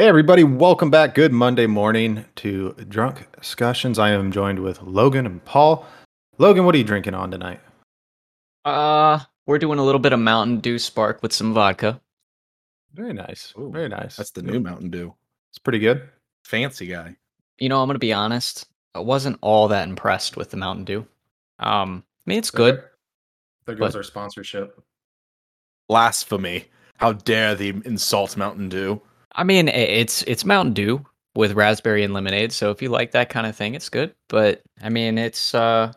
Hey, everybody, welcome back. Good Monday morning to Drunk Discussions. I am joined with Logan and Paul. Logan, what are you drinking on tonight? Uh, we're doing a little bit of Mountain Dew Spark with some vodka. Very nice. Ooh, Very nice. That's the new Mountain Dew. It's pretty good. Fancy guy. You know, I'm gonna be honest. I wasn't all that impressed with the Mountain Dew. Um, I mean, it's good. There goes our sponsorship. Blasphemy. How dare they insult Mountain Dew? I mean, i- it's it's Mountain Dew with raspberry and lemonade. So if you like that kind of thing, it's good. But I mean, it's uh,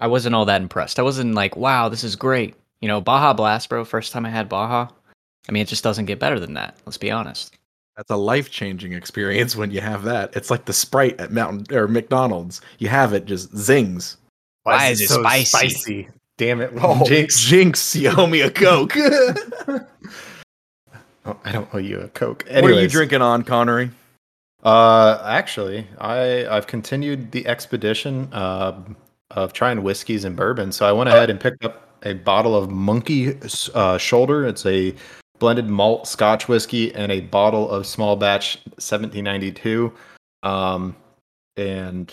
I wasn't all that impressed. I wasn't like, wow, this is great. You know, Baja Blast, bro. First time I had Baja. I mean, it just doesn't get better than that. Let's be honest. That's a life changing experience when you have that. It's like the Sprite at Mountain or McDonald's. You have it, just zings. Why is it spicy? Damn it, Oh, Jinx. Jinx, you owe me a Coke. Oh, I don't owe you a Coke. what are you drinking on, Connery? Uh, actually, I I've continued the expedition uh, of trying whiskeys and bourbon. So I went ahead and picked up a bottle of Monkey uh, Shoulder. It's a blended malt Scotch whiskey and a bottle of small batch 1792. Um, and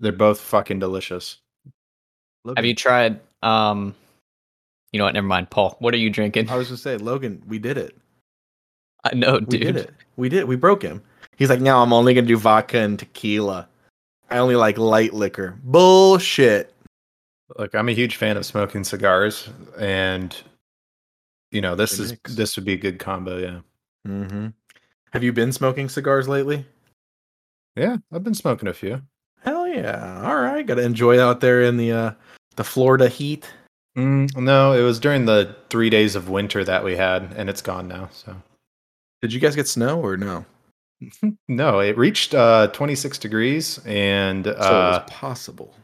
they're both fucking delicious. Have you tried? Um, you know what? Never mind, Paul. What are you drinking? I was gonna say, Logan, we did it. I know, We dude. did it. We did. We broke him. He's like, now I'm only gonna do vodka and tequila. I only like light liquor. Bullshit. Look, I'm a huge fan of smoking cigars, and you know this Good is this would be a good combo. Yeah, Mm-hmm. Have you been smoking cigars lately? yeah. I've been smoking a few. Hell yeah! All right, gotta enjoy out there in the uh, the Florida heat. Mm, no, it was during the three days of winter that we had, and it's gone now. So Did you guys get snow or no? no, it reached uh, 26 degrees, and So it uh, was possible.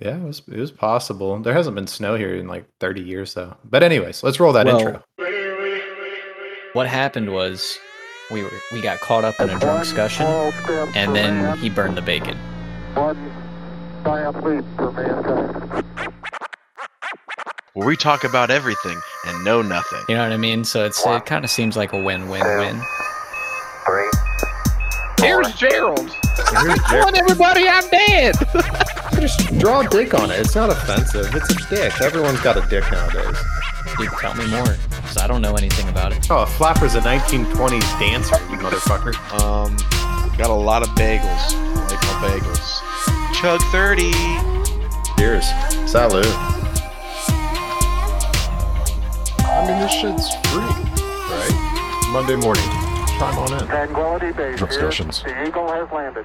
yeah, it was it was possible. There hasn't been snow here in like 30 years though. But anyways, let's roll that Well, intro. What happened was we were we got caught up in a drunk discussion, and then he burned the bacon. One giant leap for mankind. Where we talk about everything and know nothing. You know what I mean? So it's it kind of seems like a win-win-win. Three. Here's Gerald. Here's Telling everybody I'm dead. Just draw a dick on it. It's not offensive. It's a dick. Everyone's got a dick nowadays. Dude, tell me more, because I don't know anything about it. Oh, a flapper's a 1920s dancer, you motherfucker. Um, got a lot of bagels. I like my bagels. Chug 30. Cheers. Salud. Mean, this shit's free. Right? Monday morning. Chime on in. Tranquility Base here. Discussions. The Eagle has landed.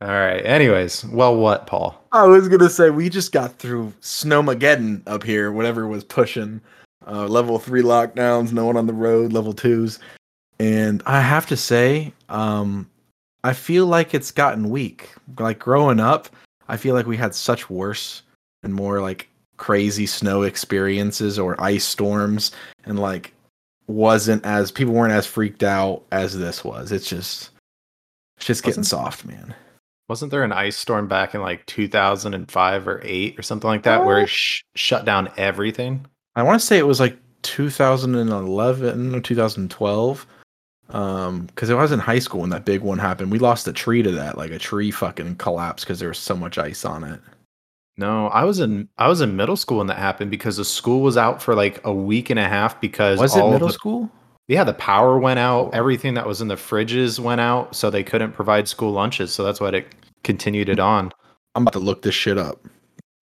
All right. Anyways, well, what, Paul? I was gonna say we just got through Snowmageddon up here. Whatever was pushing uh, level three lockdowns, no one on the road, level twos, and I have to say, um, I feel like it's gotten weak. Like growing up, I feel like we had such worse and more like crazy snow experiences or ice storms, and like wasn't as people weren't as freaked out as this was. It's just, it's just getting soft, man. Wasn't there an ice storm back in like 2005 or 8 or something like that where it sh- shut down everything? I want to say it was like 2011 or 2012. Um, because I was in high school when that big one happened. We lost a tree to that, like a tree fucking collapsed because there was so much ice on it. No, I was in I was in middle school when that happened because the school was out for like a week and a half because Was it all of middle the- school? Yeah, the power went out. Everything that was in the fridges went out, so they couldn't provide school lunches. So that's why it continued it on. I'm about to look this shit up.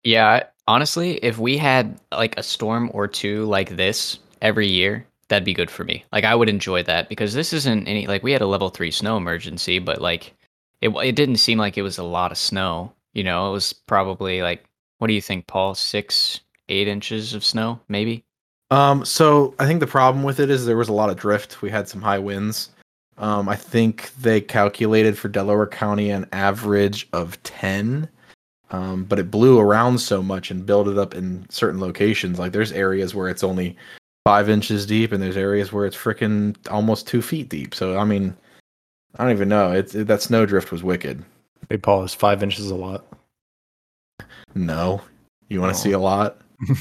Yeah, honestly, if we had like a storm or two like this every year, that'd be good for me. Like I would enjoy that because this isn't any like we had a level 3 snow emergency, but like it it didn't seem like it was a lot of snow, you know? It was probably like what do you think, Paul? 6 8 inches of snow, maybe? Um, so I think the problem with it is there was a lot of drift. We had some high winds. Um, I think they calculated for Delaware County an average of 10. Um, but it blew around so much and built it up in certain locations. Like there's areas where it's only five inches deep, and there's areas where it's freaking almost two feet deep. So I mean, I don't even know. It's it, that snow drift was wicked. Hey, Paul, is five inches a lot? No, you want No. to see a lot?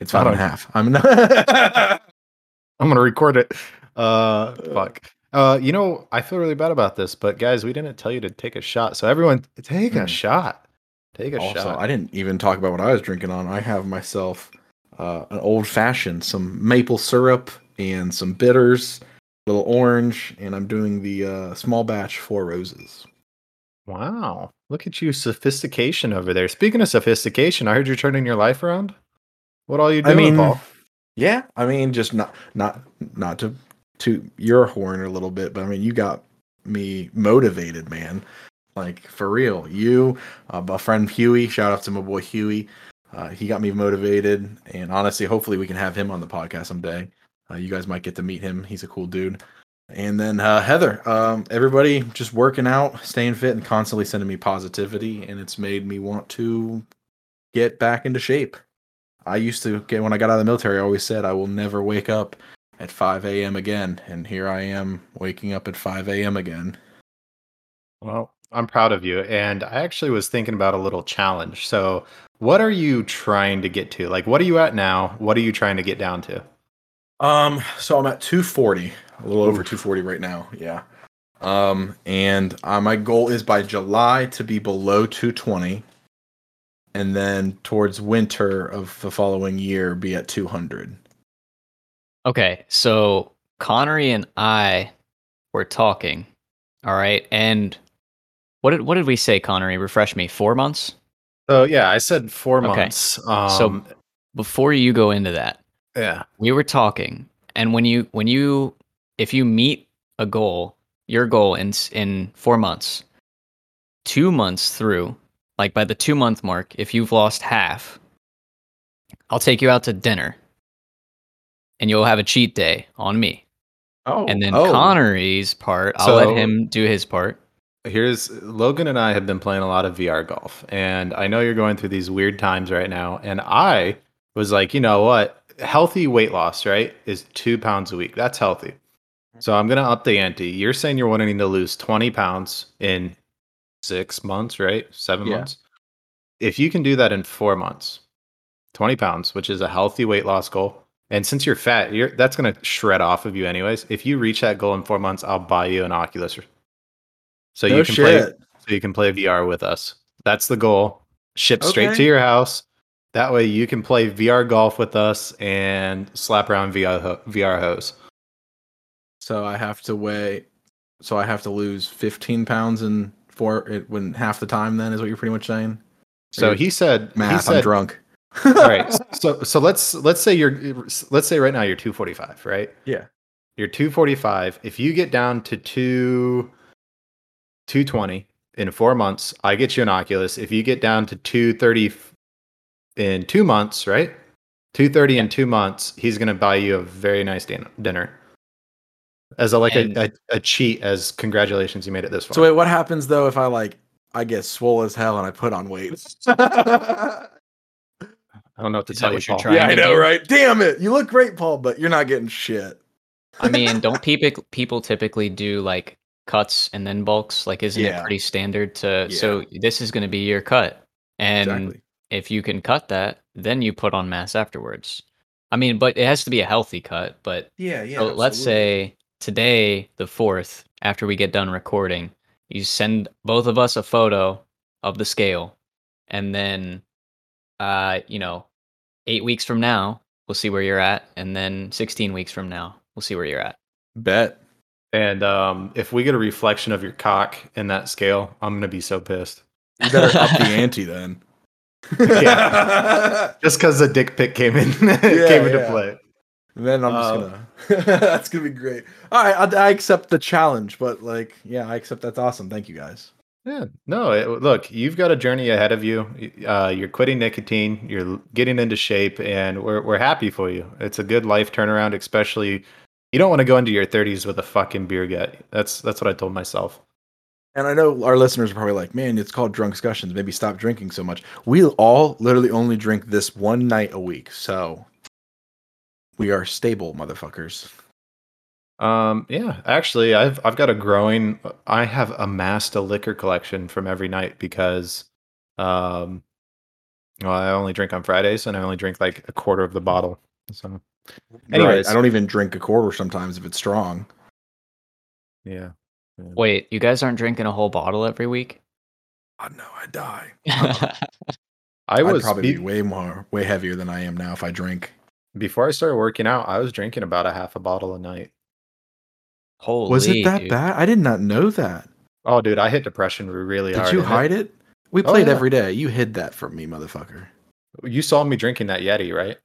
It's I five and a don't- half. I'm not. I'm gonna record it. Uh, fuck. Uh, you know, I feel really bad about this, but guys, we didn't tell you to take a shot. So everyone, take a Hmm. shot. Take a Also, shot. I didn't even talk about what I was drinking on. I have myself uh, an old fashioned, some maple syrup and some bitters, a little orange, and I'm doing the uh, small batch four roses. Wow, look at you, sophistication over there. Speaking of sophistication, I heard you're turning your life around. What all you doing, I mean, Paul? yeah, I mean, just not not not to to your horn a little bit, but I mean, you got me motivated, man. Like for real, you, uh, my friend Huey. Shout out to my boy Huey. Uh, he got me motivated, and honestly, hopefully, we can have him on the podcast someday. Uh, you guys might get to meet him. He's a cool dude. And then uh, Heather, um, everybody just working out, staying fit, and constantly sending me positivity, and it's made me want to get back into shape. I used to get when I got out of the military. I always said I will never wake up at 5 a.m. again, and here I am waking up at 5 a.m. again. Well, I'm proud of you. And I actually was thinking about a little challenge. So, what are you trying to get to? Like, what are you at now? What are you trying to get down to? Um, so I'm at 240, a little over 240 right now. Yeah. Um, and uh, my goal is by July to be below 220, and then towards winter of the following year be at 200. Okay, so Connery and I were talking. All right, and what did what did we say, Connery? Refresh me. Four months So, yeah, I said four Okay. months. Um, So- before you go into that. yeah. we were talking and when you when you if you meet a goal your goal in in 4 months 2 months through like by the 2 month mark if you've lost half I'll take you out to dinner and you'll have a cheat day on me Oh, and then oh. Connery's part I'll let him do his part Here's Logan and I have been playing a lot of VR golf, and I know you're going through these weird times right now. And I was like, you know what? Healthy weight loss, right, is two pounds a week. That's healthy. So I'm gonna up the ante. You're saying you're wanting to lose 20 pounds in six months, right? Seven Yeah. months. If you can do that in four months, 20 pounds, which is a healthy weight loss goal. And since you're fat, you're that's gonna shred off of you anyways. If you reach that goal in four months, I'll buy you an Oculus. So No you can play so you can play VR with us. That's the goal. Ship straight Okay. to your house. That way you can play VR golf with us and slap around VR ho- VR hose. So I have to weigh. So I have to lose 15 pounds in four it, when half the time. Then is what you're pretty much saying. So he said he Math. said I'm drunk. all right. So so let's let's say you're let's say right now you're 245, right? Yeah. You're 245. If you get down to 2 220 in 4 months, I get you an Oculus. If you get down to 230 in 2 months, right? 230 in 2 months, he's going to buy you a very nice din- dinner. As a like And- a, a, a cheat as congratulations you made it this far. So wait, what happens though if I like I get swole as hell and I put on weight? I don't know what to Is tell you, Paul. trying yeah, I know, do? right? Damn it! You look great, Paul, but you're not getting shit. I mean don't people people typically do like cuts and then bulks like isn't Yeah. it pretty standard to so this is going to be your cut and exactly. if you can cut that, then you put on mass afterwards. I mean, but it has to be a healthy cut. But Yeah, yeah. so let's say today, the fourth, after we get done recording, you send both of us a photo of the scale, and then, uh, you know, eight weeks from now, we'll see where you're at, and then sixteen weeks from now, we'll see where you're at. bet. And um, if we get a reflection of your cock in that scale, I'm gonna be so pissed. You better up the ante then. Yeah. Just because the dick pic came in came into yeah. play. Then I'm just Um, gonna. that's gonna be great. All right, I, I accept the challenge, but like, yeah, I accept. That's awesome. Thank you guys. Yeah, no. It, look, you've got a journey ahead of you. Uh, you're quitting nicotine. You're getting into shape, and we're we're happy for you. It's a good life turnaround, especially. You don't want to go into your 30s with a fucking beer gut. That's that's what I told myself. And I know our listeners are probably like, man, it's called drunk discussions. Maybe stop drinking so much. We all literally only drink this one night a week. So we are stable, motherfuckers. Um, yeah, actually, I've I've got a growing. I have amassed a liquor collection from every night because, um, well, I only drink on Fridays, and I only drink like a quarter of the bottle. So, Right. Anyways. I don't even drink a quarter sometimes if it's strong. Yeah. Wait, you guys aren't drinking a whole bottle every week? Oh no, I die. I I would was probably be- be way more, way heavier than I am now if I drink. Before I started working out. I was drinking about a half a bottle a night. Holy, Was it that dude. bad? I did not know that. Oh, dude, I hit depression really Did hard. you and it- hide it? We Oh, played yeah. every day. You hid that from me, motherfucker. You saw me drinking that Yeti, right?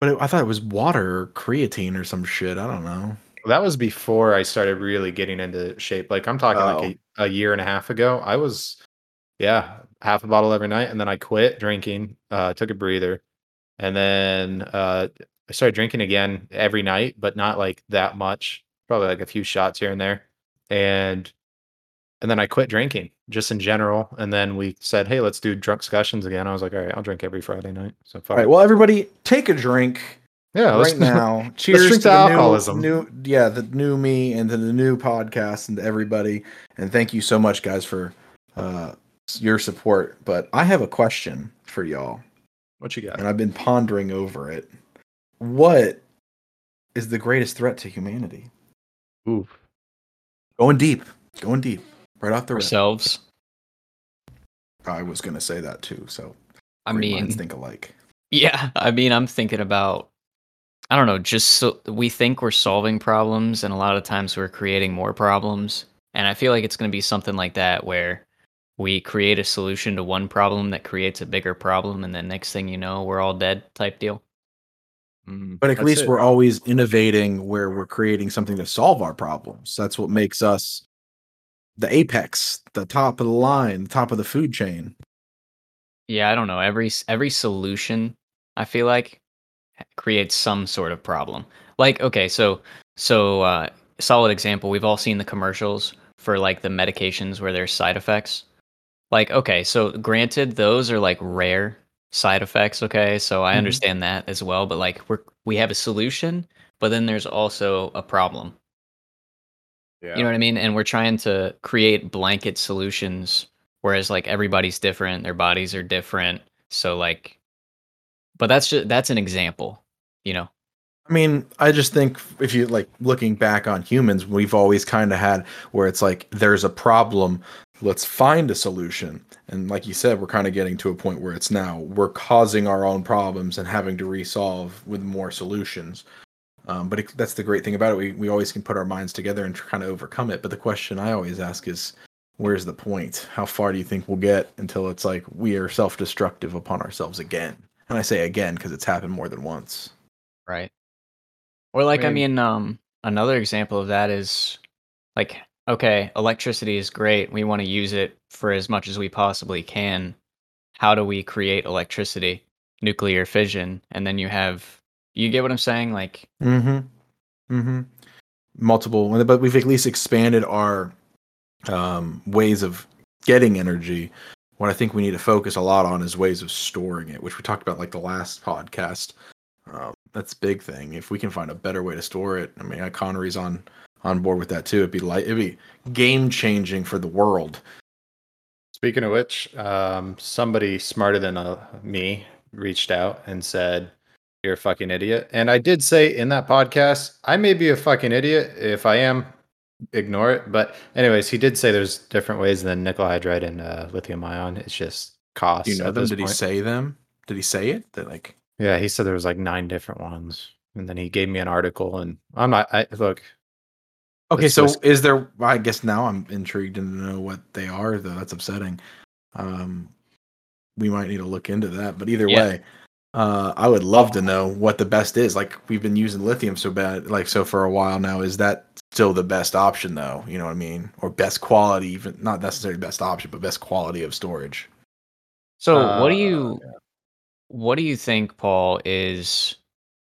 But it, I thought it was water or creatine or some shit. I don't know. That was before I started really getting into shape. Like I'm talking like a, a year and a half ago. I was, yeah, half a bottle every night, and then I quit drinking. Uh, took a breather, and then uh, I started drinking again every night, but not like that much. Probably like a few shots here and there, and and then I quit drinking just in general. And then we said, hey, let's do drunk discussions again. I was like, all right, I'll drink every Friday night. So far. All right. Well, everybody, take a drink yeah, let's- right now. Cheers drink to to the alcoholism. New, new, yeah, the new me and the new podcast and everybody. And thank you so much, guys, for uh, your support. But I have a question for y'all, What you got? and I've been pondering over it. What is the greatest threat to humanity? Oof. Going deep, going deep, right off the rip. ourselves? I was gonna say that too. So I great mean, minds think alike. Yeah, I mean, I'm thinking about, I don't know, just so we think we're solving problems, and a lot of times we're creating more problems. And I feel like it's going to be something like that where we create a solution to one problem that creates a bigger problem, and then next thing you know, we're all dead type deal. Mm, But at that's least it. we're always innovating where we're creating something to solve our problems. That's what makes us the apex, the top of the line, the top of the food chain. Yeah, I don't know. Every every solution I feel like creates some sort of problem. Like, okay, so so uh solid example, we've all seen the commercials for like the medications where there's side effects. Like, okay, so granted those are like rare side effects, okay? So I Mhm. understand that as well, but like we're we have a solution, but then there's also a problem. Yeah. You know what I mean? And we're trying to create blanket solutions, whereas like everybody's different, their bodies are different. So like, but that's just that's an example, you know. I mean, I just think if you like looking back on humans, we've always kind of had where it's like there's a problem, let's find a solution. And like you said, we're kind of getting to a point where it's now we're causing our own problems and having to resolve with more solutions. Um, but it, that's the great thing about it. We we always can put our minds together and kind of overcome it. But the question I always ask is, where's the point? How far do you think we'll get until it's like we are self-destructive upon ourselves again? And I say again because it's happened more than once. Right. Or like I mean- mean, um another example of that is like okay, electricity is great. We want to use it for as much as we possibly can. How do we create electricity? Nuclear fission. And then you have you get what I'm saying? Like Mm-hmm. Mm-hmm. Multiple, but we've at least expanded our um, ways of getting energy. What I think we need to focus a lot on is ways of storing it, which we talked about like the last podcast. Um, that's big thing. If we can find a better way to store it, I mean, uh, Connery's on on board with that too. It'd be like it'd be game changing for the world. Speaking of which, um, somebody smarter than uh, me reached out and said, "You're a fucking idiot." And I did say in that podcast, I may be a fucking idiot. If I am, ignore it. But anyways, he did say there's different ways than nickel hydride and uh, lithium ion. It's just cost. Do you know them? Did he say them? Did he say it? That like Yeah, he said there was like nine different ones, and then he gave me an article. And I'm not. I look. Okay, so just- is there? I guess now I'm intrigued to know what they are. Though that's upsetting. Um, we might need to look into that. But either Yeah. way, uh, I would love to know what the best is. Like we've been using lithium so bad, like so for a while now. Is that still the best option though? You know what I mean? Or best quality, even not necessarily best option, but best quality of storage. So what Uh, do you what do you think Paul is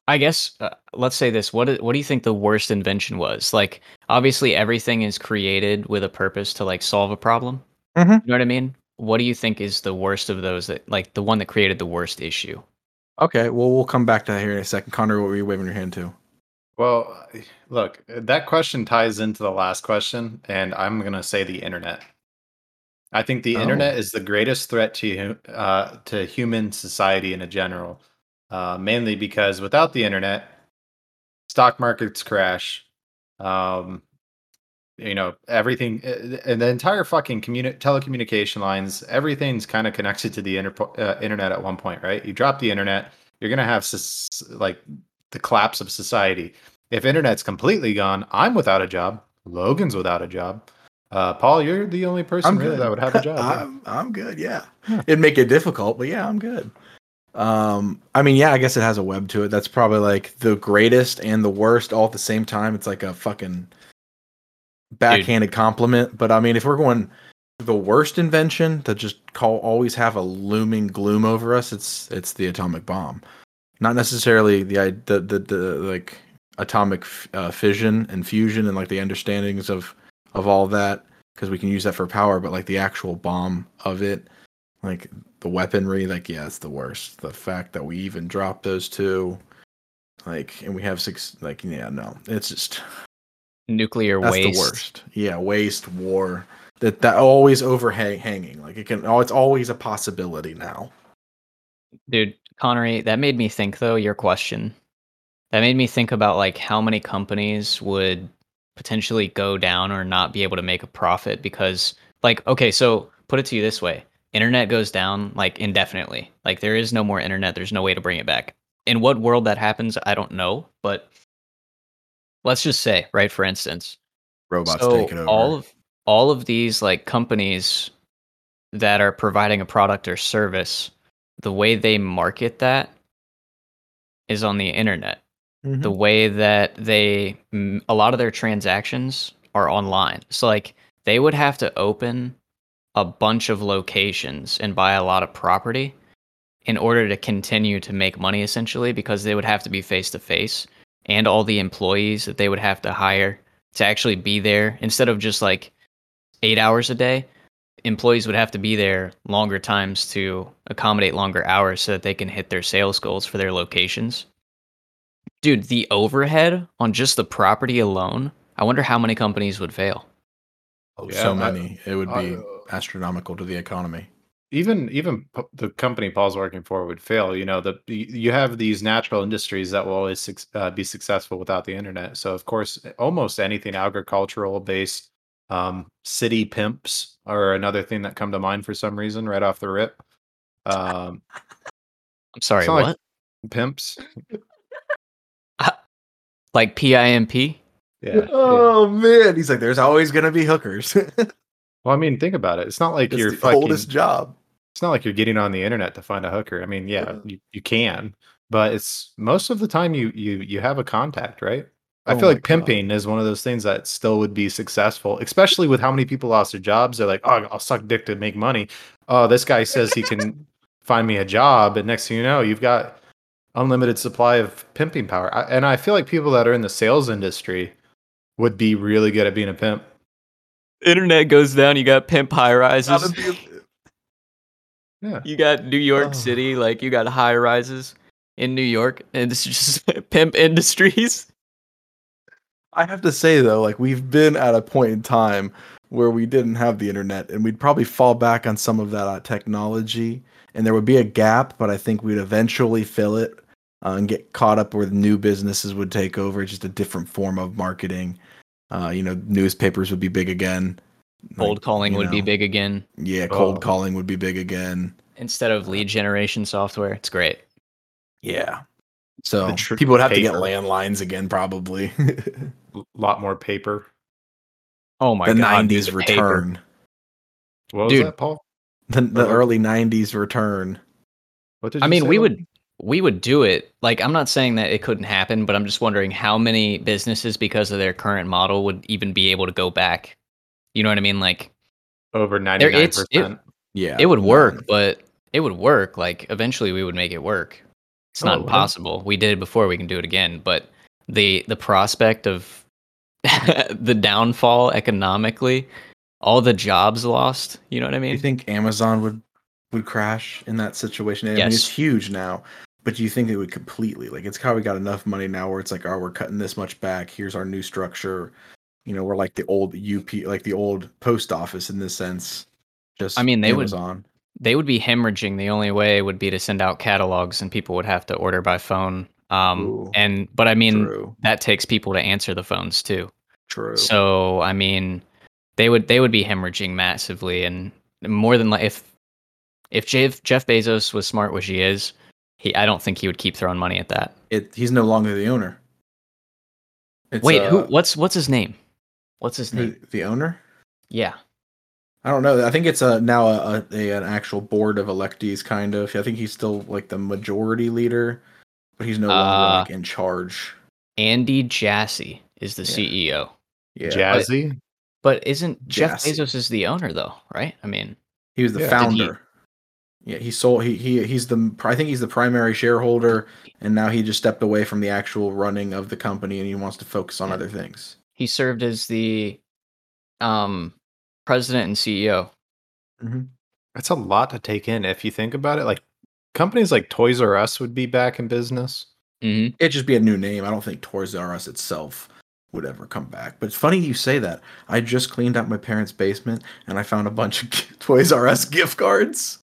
I guess uh, let's say this what do- what do you think the worst invention was? Like obviously everything is created with a purpose to like solve a problem. Mhm. You know what I mean? What do you think is the worst of those that like the one that created the worst issue? Okay, well we'll come back to that here in a second. Connor, what were you waving your hand to? Well, look, that question ties into the last question, and I'm gonna say the internet. I think the Oh. internet is the greatest threat to uh, to human society in a general, uh, mainly because without the internet, stock markets crash, um, you know everything uh, and the entire fucking communi- telecommunication lines everything's kind of connected to the inter- uh, internet at one point right you drop the internet you're gonna have sus- like the collapse of society if internet's completely gone i'm without a job logan's without a job uh, paul you're the only person really that would have a job. I'm, I'm good. Yeah. Yeah. It'd make it difficult, but yeah, I'm good. Um, I mean, yeah, I guess it has a web to it. That's probably like the greatest and the worst all at the same time. It's like a fucking backhanded compliment. But I mean, if we're going the worst invention to just call always have a looming gloom over us, it's it's the atomic bomb. Not necessarily the the the, the like atomic f- uh, fission and fusion and like the understandings of of all that because we can use that for power, but like the actual bomb of it, like the weaponry, like yeah, it's the worst. The fact that we even dropped those two, like, and we have six, like yeah, no, it's just Nuclear that's waste. the worst. Yeah, waste, war, that that always overhang hanging. Like it can, oh, it's always a possibility now. Dude, Connery, that made me think though, your question. That made me think about like how many companies would potentially go down or not be able to make a profit because like okay, so put it to you this way. Internet goes down like indefinitely. Like there is no more internet, there's no way to bring it back. In what world that happens, I don't know, but let's just say, right, for instance, Robots so take it over. all of all of these like companies that are providing a product or service the way they market that is on the internet Mhm. the way that they a lot of their transactions are online so like they would have to open a bunch of locations and buy a lot of property in order to continue to make money essentially because they would have to be face to face and all the employees that they would have to hire to actually be there. Instead of just like 8 hours a day employees would have to be there longer times to accommodate longer hours so that they can hit their sales goals for their locations. Dude the overhead on just the property alone i wonder how many companies would fail. Oh, Yeah, so I- many, it would be I- astronomical to the economy. even even p- the company Paul's working for would fail. You know, the y- you have these natural industries that will always suc- uh, be successful without the internet. So of course, almost anything agricultural based, um, city pimps are another thing that come to mind for some reason right off the rip. Um, i'm sorry It's not like- what pimps, like pimp yeah. yeah. Oh man, he's like, there's always gonna be hookers. Well, I mean, think about it. It's not like it's you're the fucking. oldest job. it's not like you're getting on the internet to find a hooker. I mean, yeah, Yeah. you, you can, but it's most of the time you you you have a contact, right? I Oh feel like pimping is one of those things that still would be successful, especially with how many people lost their jobs. They're like, "Oh, I'll suck dick to make money." Oh, this guy says he can find me a job, and next thing you know, you've got unlimited supply of pimping power. I, and I feel like people that are in the sales industry would be really good at being a pimp. Internet goes down you got pimp high rises Yeah. you got new york Oh. city like you got high rises in new york and it's just pimp industries I have to say though, like we've been at a point in time where we didn't have the internet, and we'd probably fall back on some of that uh, technology, and there would be a gap, but I think we'd eventually fill it uh, and get caught up where new businesses would take over, just a different form of marketing. Uh, you know, newspapers would be big again. cold Like, calling you would be big again Yeah, cold Oh. calling would be big again. instead of lead generation software it's great Yeah. So tr- people would have to get landlines again, probably. A lot more paper. oh my the god dude, '90s the paper. return. What was Dude. that, Paul? The, the early '90s return. What did I mean, say, we Logan? would we would do it. Like, I'm not saying that it couldn't happen, but I'm just wondering how many businesses, because of their current model, would even be able to go back. You know what I mean? Like, over there, ninety nine it's it. Yeah, it would work, but it would work. Like, eventually, we would make it work. It's Oh, not would. impossible. We did it before. We can do it again. But the the prospect of the downfall economically, all the jobs lost. You know what I Do mean? you think Amazon would would crash in that situation? I mean, it's huge now, but do you think it would completely? Like, it's probably got enough money now where it's like, oh, we're cutting this much back. Here's our new structure. You know, we're like the old UP, like the old post office in this sense. Just I mean, they would- Amazon. they would be hemorrhaging. The only way would be to send out catalogs, and people would have to order by phone. Um, Ooh, and but I mean, True. that takes people to answer the phones too. True. So I mean, they would they would be hemorrhaging massively, and more than like if if Jeff Jeff Bezos was smart, which he is, he I don't think he would keep throwing money at that. it he's no longer the owner. It's, Wait, who? uh, What's what's his name? What's his name? the owner? Yeah, I don't know. I think it's a now a, a, an actual board of electees, kind of. I think he's still like the majority leader, but he's no longer Uh, like in charge. Andy Jassy is the Yeah. CEO, Yeah, Jazzy. but isn't Jeff Jassy. Bezos is the owner though? Right? I mean, he was the Yeah. Did he- founder. Yeah, he sold. He he he's the. I think he's the primary shareholder, and now he just stepped away from the actual running of the company, and he wants to focus on other things. he served as the um president and CEO. That's a lot to take in if you think about it. Like companies like Toys R Us would be back in business. Mm-hmm. It'd just be a new name. I don't think Toys R Us itself would ever come back. But it's funny you say that. I just cleaned out my parents' basement and I found a bunch of Toys R Us gift cards.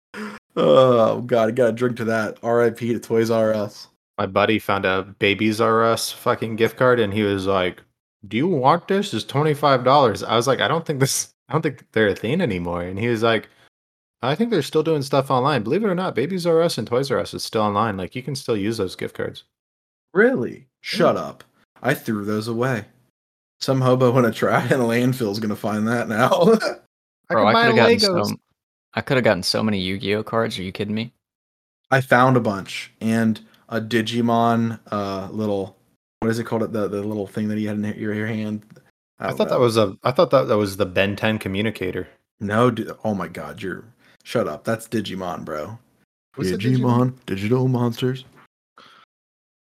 Oh god, I gotta drink to that. R.I.P. to Toys R Us. My buddy found a Babies R Us fucking gift card and he was like, Do you want this? It's twenty five dollars. I was like, I don't think this I don't think they're a thing anymore. And he was like, I think they're still doing stuff online. Believe it or not, Babies R Us and Toys R Us is still online. Like you can still use those gift cards. Really? Shut up. I threw those away. Some hobo in a trash in a landfill is gonna find that now. I Bro, can I buy could have gotten Legos. some. I could have gotten so many Yu-Gi-Oh cards. Are you kidding me? I found a bunch and a Digimon uh little what is it called? The the little thing that he had in your, your hand. I don't thought that was a I thought that, that was the Ben 10 communicator. No, di- oh my god, you're shut up. That's Digimon, bro. Was it Digimon, digital monsters.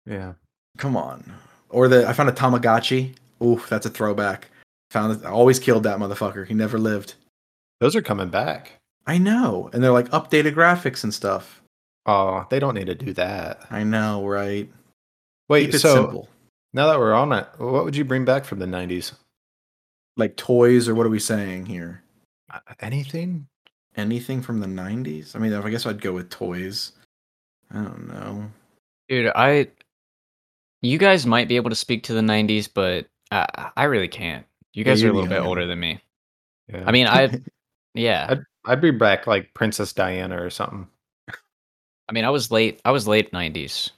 Yeah. Come on. Or the I found a Tamagotchi. Oof, that's a throwback. Found it. I always killed that motherfucker. He never lived. Those are coming back. I know, and they're like updated graphics and stuff. Oh, they don't need to do that. I know, right? Wait, Keep it so simple. now that we're on it, what would you bring back from the 90s? Like toys, or what are we saying here? Uh, Anything? Anything from the '90s? I mean, I guess I'd go with toys. I don't know. Dude, I. You guys might be able to speak to the '90s, but I, I really can't. You guys are you're a little bit young. older than me. Yeah. I mean, I. Yeah. I'd, I'd bring back like Princess Diana or something. I mean, I was late. I was late '90s.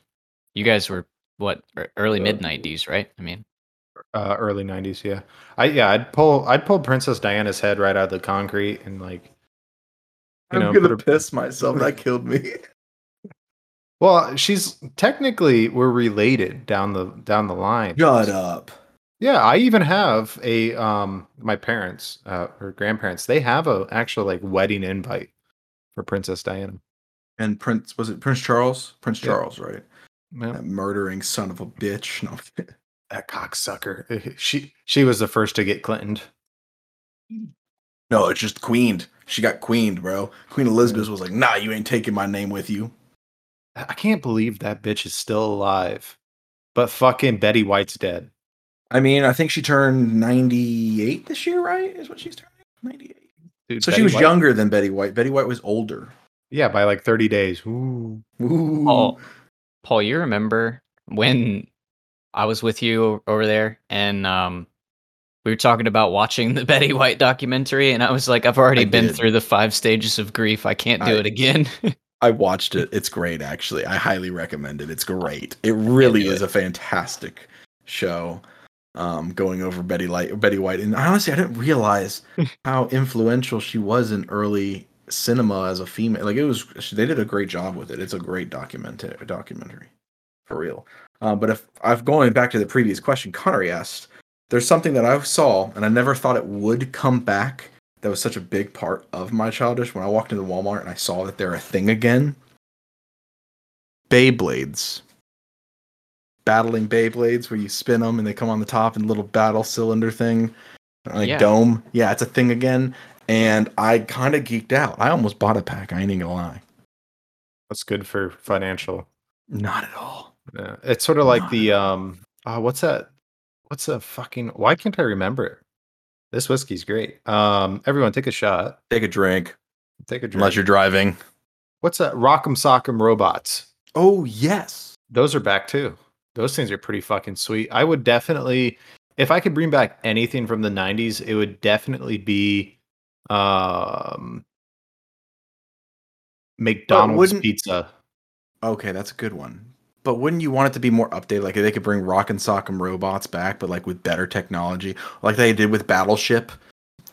You guys were what? Early Uh, mid '90s, right? I mean, Uh, early 90s, yeah. I yeah, I'd pull I'd pull Princess Diana's head right out of the concrete and like you I'm know, gonna put her- piss myself. That killed me. Well, she's technically we're related down the down the line. Shut up. Yeah, I even have a um my parents uh or grandparents, they have a actual like wedding invite for Princess Diana. And Prince was it Prince Charles? Prince Yeah. Charles, right? Yeah. That murdering son of a bitch. No. That cocksucker. She she was the first to get Clinton. No, it's just queened. She got queened, bro. Queen Elizabeth was like, "Nah, you ain't taking my name with you." I can't believe that bitch is still alive. But fucking Betty White's dead. I mean, I think she turned 98 this year, right? Is what she's turning. 98. Dude, So she was White- younger than Betty White. Betty White was older. Yeah, by like 30 days. Ooh. Ooh. Paul, Paul, you remember when I was with you over there and um, we were talking about watching the Betty White documentary, and I was like, I've already I been did. through the five stages of grief. I can't do I- it again. I watched it. It's great, actually. I highly recommend it. It's great. It really is it. a fantastic show. Um, going over Betty Light, Betty White, and honestly, I didn't realize how influential she was in early cinema as a female. Like it was, they did a great job with it. It's a great documentary. Documentary, for real. Uh, but if I've going back to the previous question, Connery asked, there's something that I saw and I never thought it would come back. That was such a big part of my childish. When I walked into Walmart and I saw that they're a thing again. Beyblades. Battling Beyblades, where you spin them and they come on the top in a little battle cylinder thing, like Yeah. dome. Yeah, it's a thing again. And I kind of geeked out. I almost bought a pack. I ain't even gonna lie. That's good for financial. Not at all. Yeah. It's sort of like the um uh, what's that? What's a fucking why can't I remember it? This whiskey's great. Um everyone take a shot. Take a drink, Take a drink. unless you're driving. What's that? Rock'em Sock'em Robots. Oh yes. Those are back too. Those things are pretty fucking sweet. I would definitely if I could bring back anything from the '90s, it would definitely be um, McDonald's pizza. Okay, that's a good one. But wouldn't you want it to be more updated? Like they could bring Rock and Sock'em robots back, but like with better technology, like they did with Battleship.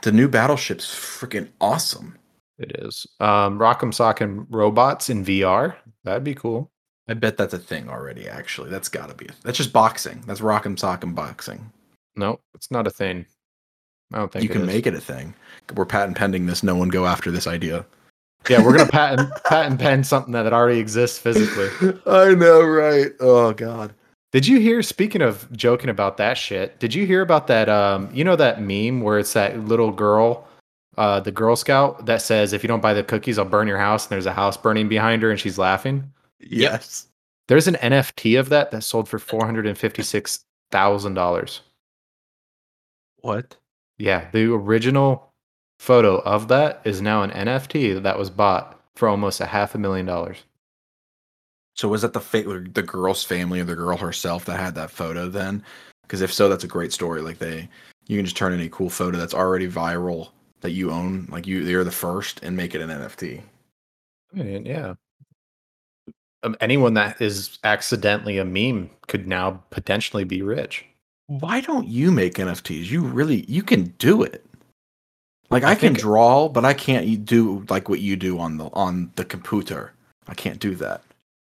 The new Battleship's freaking awesome. It is um, Rock'em Sock'em robots in VR. That'd be cool. I bet that's a thing already. Actually, that's got to be. That's just boxing. That's Rock'em Sock'em boxing. No, it's not a thing. I don't think you can make it a thing. We're patent pending this. No one go after this idea. Yeah, we're gonna patent patent pen something that already exists physically. I know, right? Oh God. Did you hear? Speaking of joking about that shit, did you hear about that? Um, you know that meme where it's that little girl, uh, the Girl Scout that says, "If you don't buy the cookies, I'll burn your house." And there's a house burning behind her, and she's laughing. Yes. There's an NFT of that that sold for four hundred and fifty-six thousand dollars. What? Yeah, the original photo of that is now an NFT that was bought for almost a half a million dollars. So was that the fa- the girl's family or the girl herself that had that photo then? Because if so, that's a great story. Like they, you can just turn any cool photo that's already viral that you own, like you you're the first, and make it an NFT. I mean, yeah. Um, anyone that is accidentally a meme could now potentially be rich. Why don't you make NFTs? You really you can do it. Like I, I can draw, but I can't do like what you do on the on the computer. I can't do that.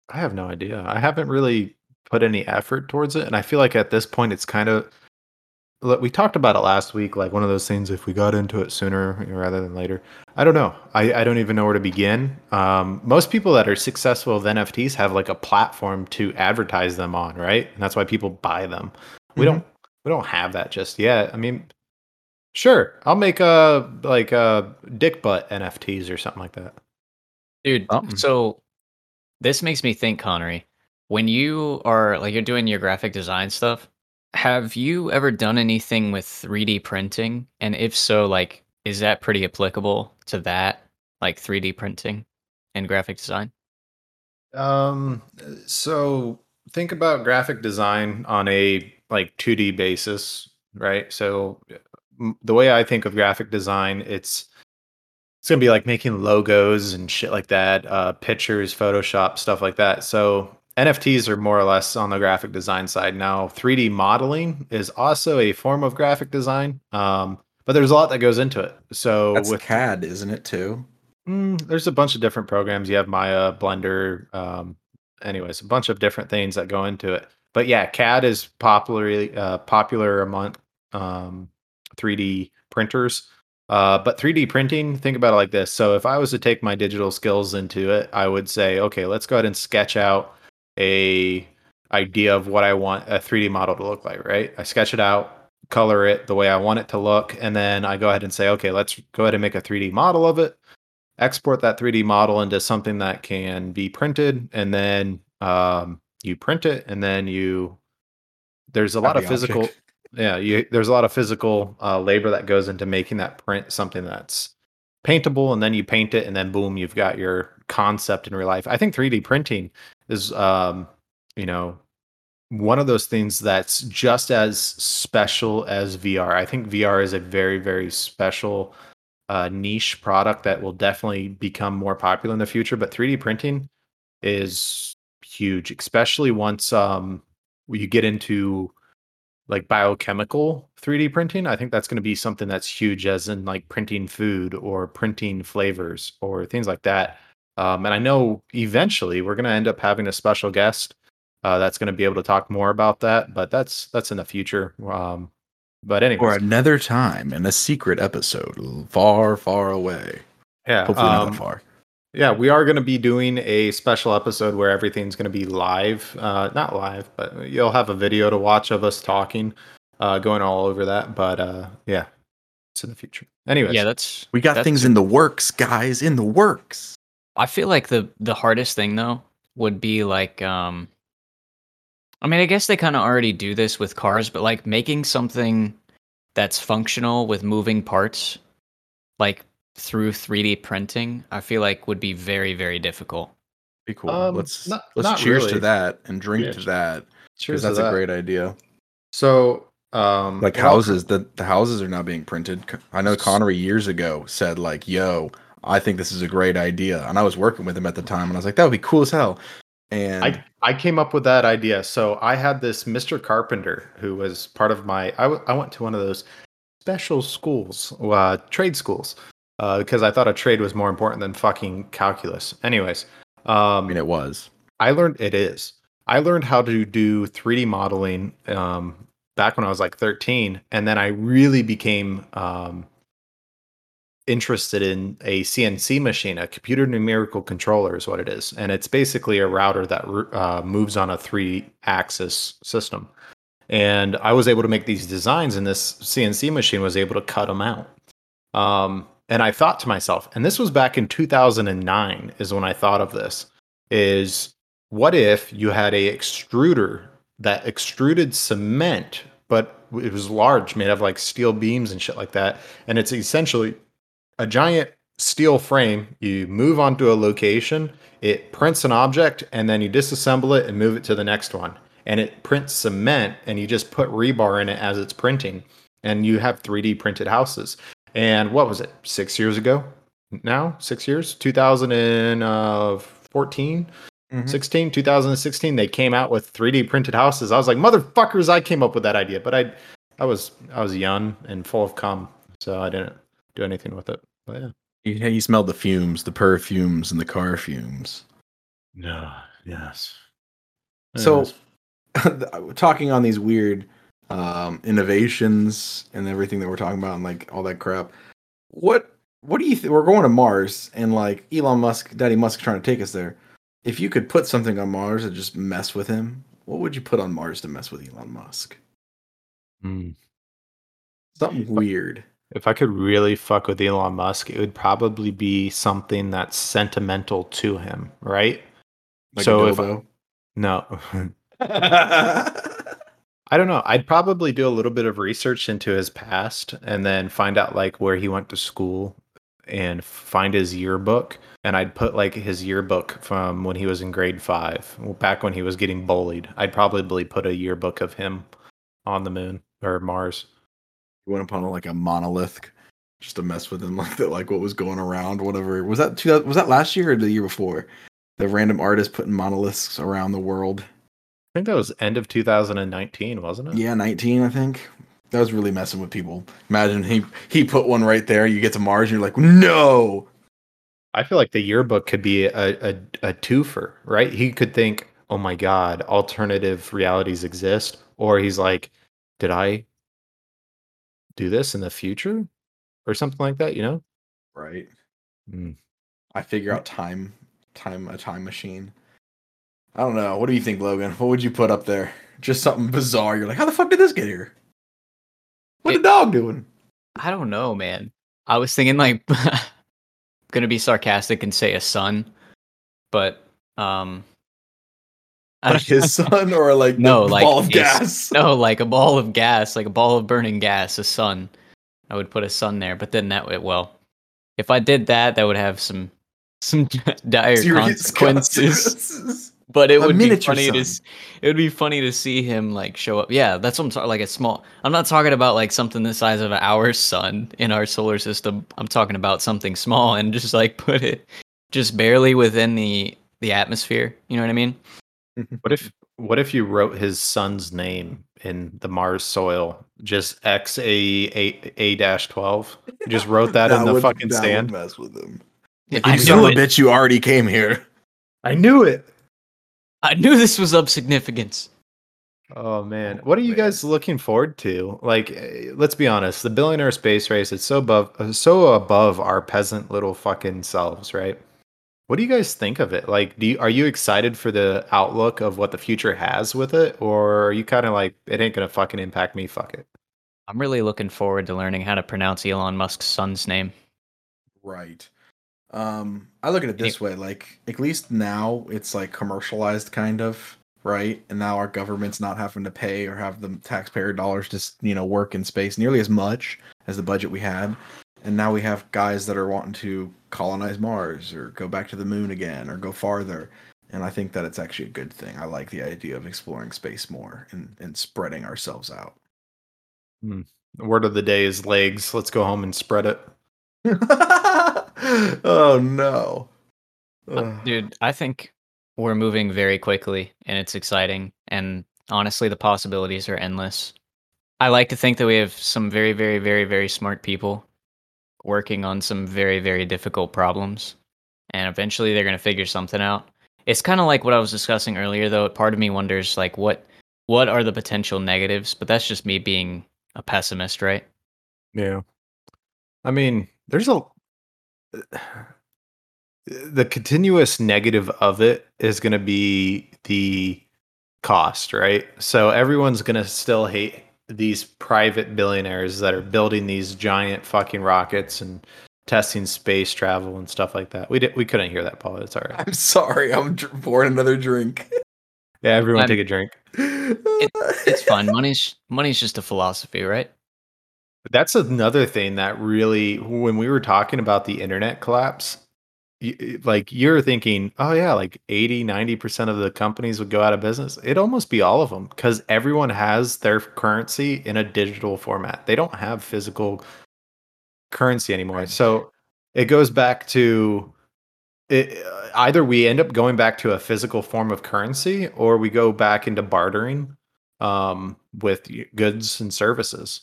I have no idea. I haven't really put any effort towards it, and I feel like at this point it's kind of. Look, we talked about it last week, like one of those things. If we got into it sooner rather than later, I don't know. I, I don't even know where to begin. Um, most people that are successful with NFTs have like a platform to advertise them on, right? And that's why people buy them. We Mhm. don't we don't have that just yet. I mean, sure, I'll make a like a dick butt NFTs or something like that. Dude, Something. so this makes me think, Connery, when you are like you're doing your graphic design stuff, have you ever done anything with 3D printing? And if so, like is that pretty applicable to that, like 3D printing and graphic design? Um, so think about graphic design on a like 2D basis, right? So the way I think of graphic design, it's it's gonna be like making logos and shit like that, uh, pictures, Photoshop, stuff like that. So NFTs are more or less on the graphic design side. Now, 3D modeling is also a form of graphic design, um, but there's a lot that goes into it. So That's with CAD, isn't it too? Mm, there's a bunch of different programs. You have Maya, Blender, um, anyways, a bunch of different things that go into it. But yeah, CAD is popularly uh, popular among um, 3D printers. Uh, but 3D printing, think about it like this. So if I was to take my digital skills into it, I would say, okay, let's go ahead and sketch out a idea of what I want a 3D model to look like, right? I sketch it out, color it the way I want it to look, and then I go ahead and say, okay, let's go ahead and make a 3D model of it export that 3D model into something that can be printed, and then um, you print it, and then you there's a lot of physical object. yeah you there's a lot of physical uh, labor that goes into making that print something that's paintable, and then you paint it, and then boom, you've got your concept in real life. I think 3D printing is um, you know one of those things that's just as special as VR. I think VR is a very very special uh, niche product that will definitely become more popular in the future. But 3D printing is huge, especially once um, you get into like biochemical 3D printing. I think that's going to be something that's huge, as in like printing food or printing flavors or things like that. Um, and I know eventually we're going to end up having a special guest uh, that's going to be able to talk more about that. But that's that's in the future. Um, but anyway, Or another time in a secret episode, far, far away. yeah, Hopefully um, that far. Yeah, we are going to be doing a special episode where everything's going to be live. Uh, not live, but you'll have a video to watch of us talking, uh, going all over that. But uh, yeah, it's in the future. Anyway, Yeah, that's We got that's things in the works, guys, in the works. I feel like the the hardest thing though would be like um I mean, I guess they kind of already do this with cars, but like making something that's functional with moving parts like through 3D printing, I feel like would be very very difficult. Be cool. Um, let's not- let's not cheers really. to that and drink Yeah, to that. cheers that's to a that. great idea. So Um, like and houses the, the houses are now being printed I know connery years ago said like yo i think this is a great idea and i was working with him at the time and i was like that would be cool as hell and I, I came up with that idea. So I had this Mr. Carpenter who was part of my. I, w- I went to one of those special schools, uh, trade schools, uh, because I thought a trade was more important than fucking calculus. Anyways, um, i mean it was I learned it is. I learned how to do 3D modeling um, back when I was like 13, and then I really became um, interested in a CNC machine. A computer numerical controller is what it is, and it's basically a router that uh, moves on a three-axis system. And I was able to make these designs, and this CNC machine was able to cut them out. Um, and I thought to myself, and this was back in 2009, is when I thought of this. Is what if you had a extruder that extruded cement but it was large made of like steel beams and shit like that and it's essentially a giant steel frame you move onto a location it prints an object and then you disassemble it and move it to the next one. And it prints cement and you just put rebar in it as it's printing. And you have 3d printed houses. And what was it six years ago now? Six years? 2014 Mhm. 16 2016 they came out with 3d printed houses. I was like motherfuckers i came up with that idea. But i i was i was young and full of cum so i didn't do anything with it yeah you, you smelled the fumes the perfumes and the car fumes no yes So, talking on these weird um, innovations and everything that we're talking about, and like all that crap, what what do you think? We're going to Mars, and like Elon Musk, Daddy Musk, trying to take us there. If you could put something on Mars and just mess with him, what would you put on Mars to mess with Elon Musk? Hmm. Something weird. If i could really fuck with elon musk it would probably be something that's sentimental to him right Like So a if I- no I don't know. I'd probably do a little bit of research into his past and then find out like where he went to school and find his yearbook. And I'd put like his yearbook from when he was in grade five, back when he was getting bullied. I'd probably put a yearbook of him on the moon or Mars. Went upon like a monolith just to mess with him, like that, like what was going around, whatever. Was that two, was that last year or the year before? The random artist putting monoliths around the world. I think that was end of 2019, wasn't it? Yeah, nineteen, I think. That was really messing with people. Imagine he he put one right there. You get to Mars, and you're like, no. I feel like the yearbook could be a, a, a twofer, right? He could think, oh my God, alternative realities exist. Or he's like, did I do this in the future? Or something like that, you know? Right. Mm. I figure out time, time, a time machine. I don't know. What do you think, Logan? What would you put up there? Just something bizarre. You're like, how the fuck did this get here? What the dog doing? I don't know, man. I was thinking like gonna be sarcastic and say a sun, but um Like his son or like No, like ball of gas? no, like a ball of gas, like a ball of burning gas, a sun. I would put a sun there, but then that would well, if I did that, that would have some some dire Serious consequences. consequences. But it A would be funny to sun. it would be funny to see him like show up. Yeah, that's what I'm talking. Like a small. I'm not talking about like something the size of our sun in our solar system. I'm talking about something small and just like put it just barely within the the atmosphere. You know what I mean? What if what if you wrote his son's name in the Mars soil? Just X A A A dash twelve. Just wrote that, in the would- fucking that would mess with him. I you son knew a it. bitch, you already came here. I knew it. I knew this was of significance. Oh man, what are you guys looking forward to? Like, eh, let's be honest, the billionaire space race is so above, uh, so above our peasant little fucking selves, right? What do you guys think of it? Like, do you, are you excited for the outlook of what the future has with it, or are you kind of like it ain't gonna fucking impact me? Fuck it. I'm really looking forward to learning how to pronounce Elon Musk's son's name. Right. Um, I look at it this way, like at least now it's like commercialized kind of, right? And now our government's not having to pay or have the taxpayer dollars to, s- you know, work in space nearly as much as the budget we had. And now we have guys that are wanting to colonize Mars or go back to the moon again or go farther. And I think that it's actually a good thing. I like the idea of exploring space more and, and spreading ourselves out. Word of the day is legs. Let's go home and spread it. oh no. Uh, Dude, I think we're moving very quickly and it's exciting. And honestly, the possibilities are endless. I like to think that we have some very, very, very, very smart people working on some very, very difficult problems. And eventually they're going to figure something out. It's kind of like what I was discussing earlier, though. Part of me wonders, like, what what are the potential negatives? But that's just me being a pessimist, right? Yeah. I mean, there's a the continuous negative of it is going to be the cost, right? So everyone's going to still hate these private billionaires that are building these giant fucking rockets and testing space travel and stuff like that. We did, we couldn't hear that, Paul. It's all right. I'm sorry. I'm dr- pouring another drink. Yeah, everyone I'm- take a drink. It's fun. money's money's just a philosophy, right? That's another thing that really, when we were talking about the internet collapse, y- like you're thinking, oh yeah, like 80, 90% of the companies would go out of business. It'd almost be all of them because everyone has their currency in a digital format. They don't have physical currency anymore. So it goes back to it, either we end up going back to a physical form of currency or we go back into bartering um, with goods and services.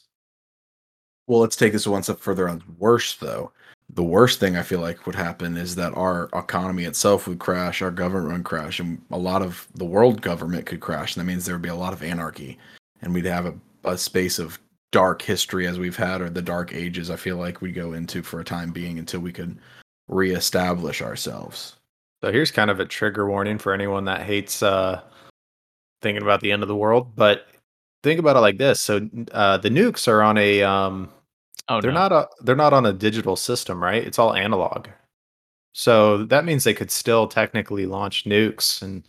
Well, let's take this one step further on worse though. The worst thing I feel like would happen is that our economy itself would crash, our government would crash, and a lot of the world government could crash. And that means there would be a lot of anarchy, and we'd have a, a space of dark history as we've had, or the dark ages. I feel like we'd go into for a time being until we could reestablish ourselves. So here's kind of a trigger warning for anyone that hates uh, thinking about the end of the world. But think about it like this: so uh, the nukes are on a um, Oh, they're no. not a they're not on a digital system, right? It's all analog. So that means they could still technically launch nukes and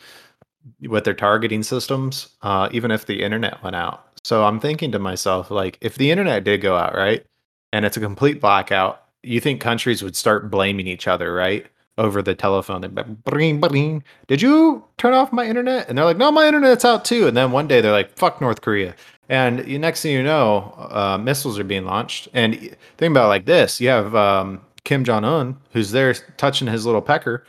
with their targeting systems, uh, even if the internet went out. So I'm thinking to myself, like, if the internet did go out, right, and it's a complete blackout, you think countries would start blaming each other, right, over the telephone? Like, bring, bring, did you turn off my internet? And they're like, no, my internet's out too. And then one day they're like, fuck North Korea. And you, next thing you know, uh, missiles are being launched. And think about it like this: you have um, Kim Jong Un, who's there touching his little pecker.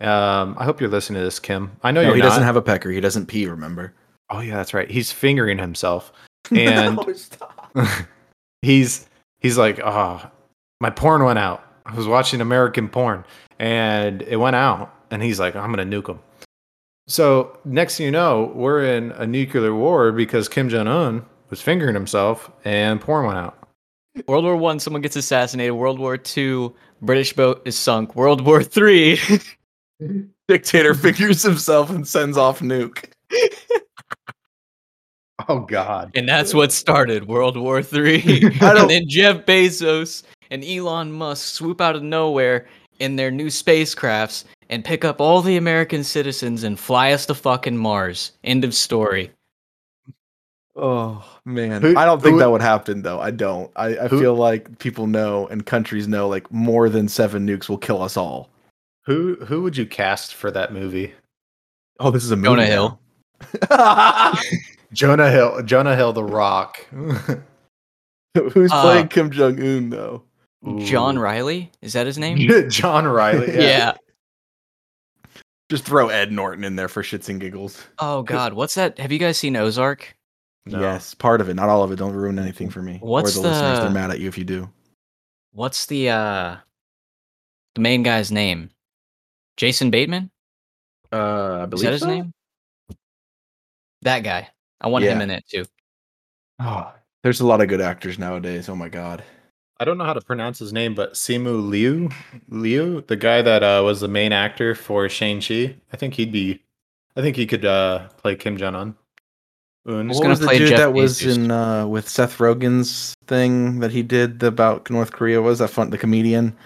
Um, I hope you're listening to this, Kim. I know No, you're he not. doesn't have a pecker. He doesn't pee. Remember? Oh yeah, that's right. He's fingering himself, and No, he's he's like, oh, my porn went out. I was watching American porn, and it went out, and he's like, I'm gonna nuke him. So next thing you know, we're in a nuclear war because Kim Jong Un was fingering himself, and porn went out. World War One, someone gets assassinated. World War Two, British boat is sunk. World War Three, Dictator figures himself and sends off nuke. Oh God. and that's what started World War Three. And then Jeff Bezos and Elon Musk swoop out of nowhere in their new spacecrafts and pick up all the American citizens and fly us to fucking Mars. End of story. Oh man, Who- I don't think who- that would happen though. I don't. I, I Who- feel like people know and countries know like more than seven nukes will kill us all. Who who would you cast for that movie? Oh, this is a movie. Jonah now. Hill. Jonah Hill. Jonah Hill, The Rock. Who's Uh, playing Kim Jong Un though? John Riley? Is that his name? John Riley. yeah. Just throw Ed Norton in there for shits and giggles. Oh God, what's that? Have you guys seen Ozark? No. Yes, part of it, not all of it. Don't ruin anything for me What's or the, listeners. They're mad at you if you do. What's the uh the main guy's name? Jason Bateman? Uh, I Is that his name? That guy. I want him in it too. Oh, there's a lot of good actors nowadays. Oh my god. I don't know how to pronounce his name, but Simu Liu, Liu, the guy that uh, was the main actor for Shang Chi. I think he'd be. I think he could uh, play Kim Jong Un. Un. Who's what gonna was the play dude Jeff that was Bezos? in uh, with Seth Rogen's thing that he did about North Korea? What was that fun? The comedian.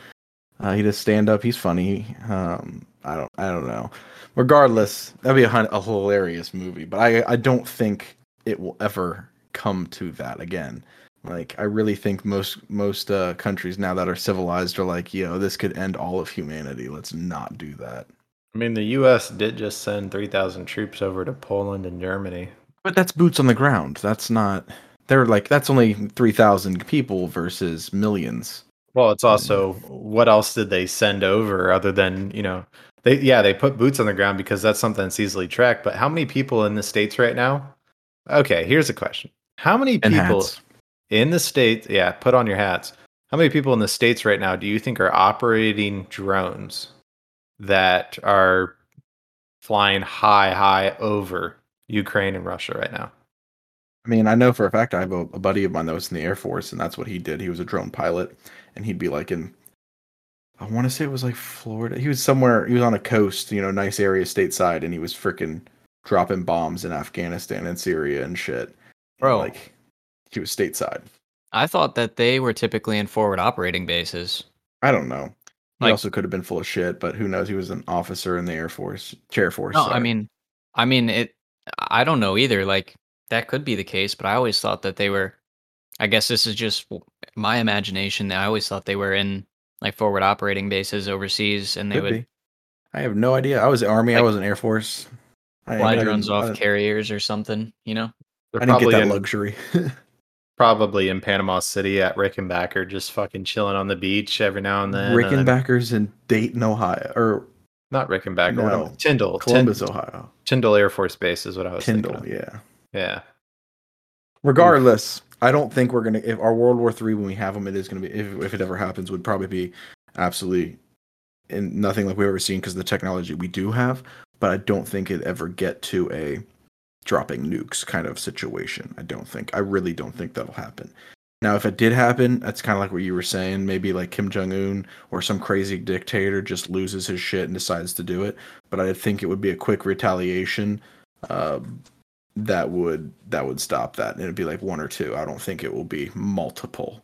Uh, he does stand up. He's funny. Um, I don't. I don't know. Regardless, that'd be a, a hilarious movie. But I. I don't think it will ever come to that again. Like I really think most most uh, countries now that are civilized are like, yo, this could end all of humanity. Let's not do that. I mean, the U.S. did just send three thousand troops over to Poland and Germany. But that's boots on the ground. That's not. they're like that's only three thousand people versus millions. Well, it's also what else did they send over other than you know they yeah they put boots on the ground because that's something that's easily tracked. But how many people in the states right now? Okay, here's a question: How many And people hats. In the states? Yeah, put on your hats. How many people in the states right now do you think are operating drones that are flying high, high over Ukraine and Russia right now? I mean, I know for a fact I have a, a buddy of mine that was in the Air Force, and that's what he did. He was a drone pilot, and he'd be like in, I want to say it was like Florida. He was somewhere. He was on a coast, you know, nice area stateside, and he was freaking dropping bombs in Afghanistan and Syria and shit. And, Bro. like he was stateside. I thought that they were typically in forward operating bases. I don't know. He Like- also could have been full of shit, but who knows? He was an officer in the Air Force, Chair Force. No, I mean, I mean it. I don't know either. Like that could be the case, but I always thought that they were. I guess this is just my imagination. I always thought they were in like forward operating bases overseas, and they Could would be. I have no idea. I was Army. I was in Air Force. I, fly drones off didn't- carriers or something. You know, I didn't get that in, luxury. probably in Panama City at Rickenbacker, just fucking chilling on the beach every now and then. and then- Rickenbacker's in Dayton, Ohio, or Not Rickenbacker. am No. Um, Tyndall. Columbus, Tynd- Ohio. Tyndall Air Force Base is what I was Tyndall, thinking. yeah. Yeah. Regardless, I don't think we're gonna. If our World War Three, when we have them, it is gonna be. If, if it ever happens, would probably be absolutely and nothing like we've ever seen because of the technology we do have. But I don't think it ever get to a dropping nukes kind of situation. I don't think. I really don't think that'll happen. Now, if it did happen, that's kind of like what you were saying. Maybe like Kim Jong Un or some crazy dictator just loses his shit and decides to do it. But I think it would be a quick retaliation. Um, that would that would stop that and it'd be like one or two i don't think it will be multiple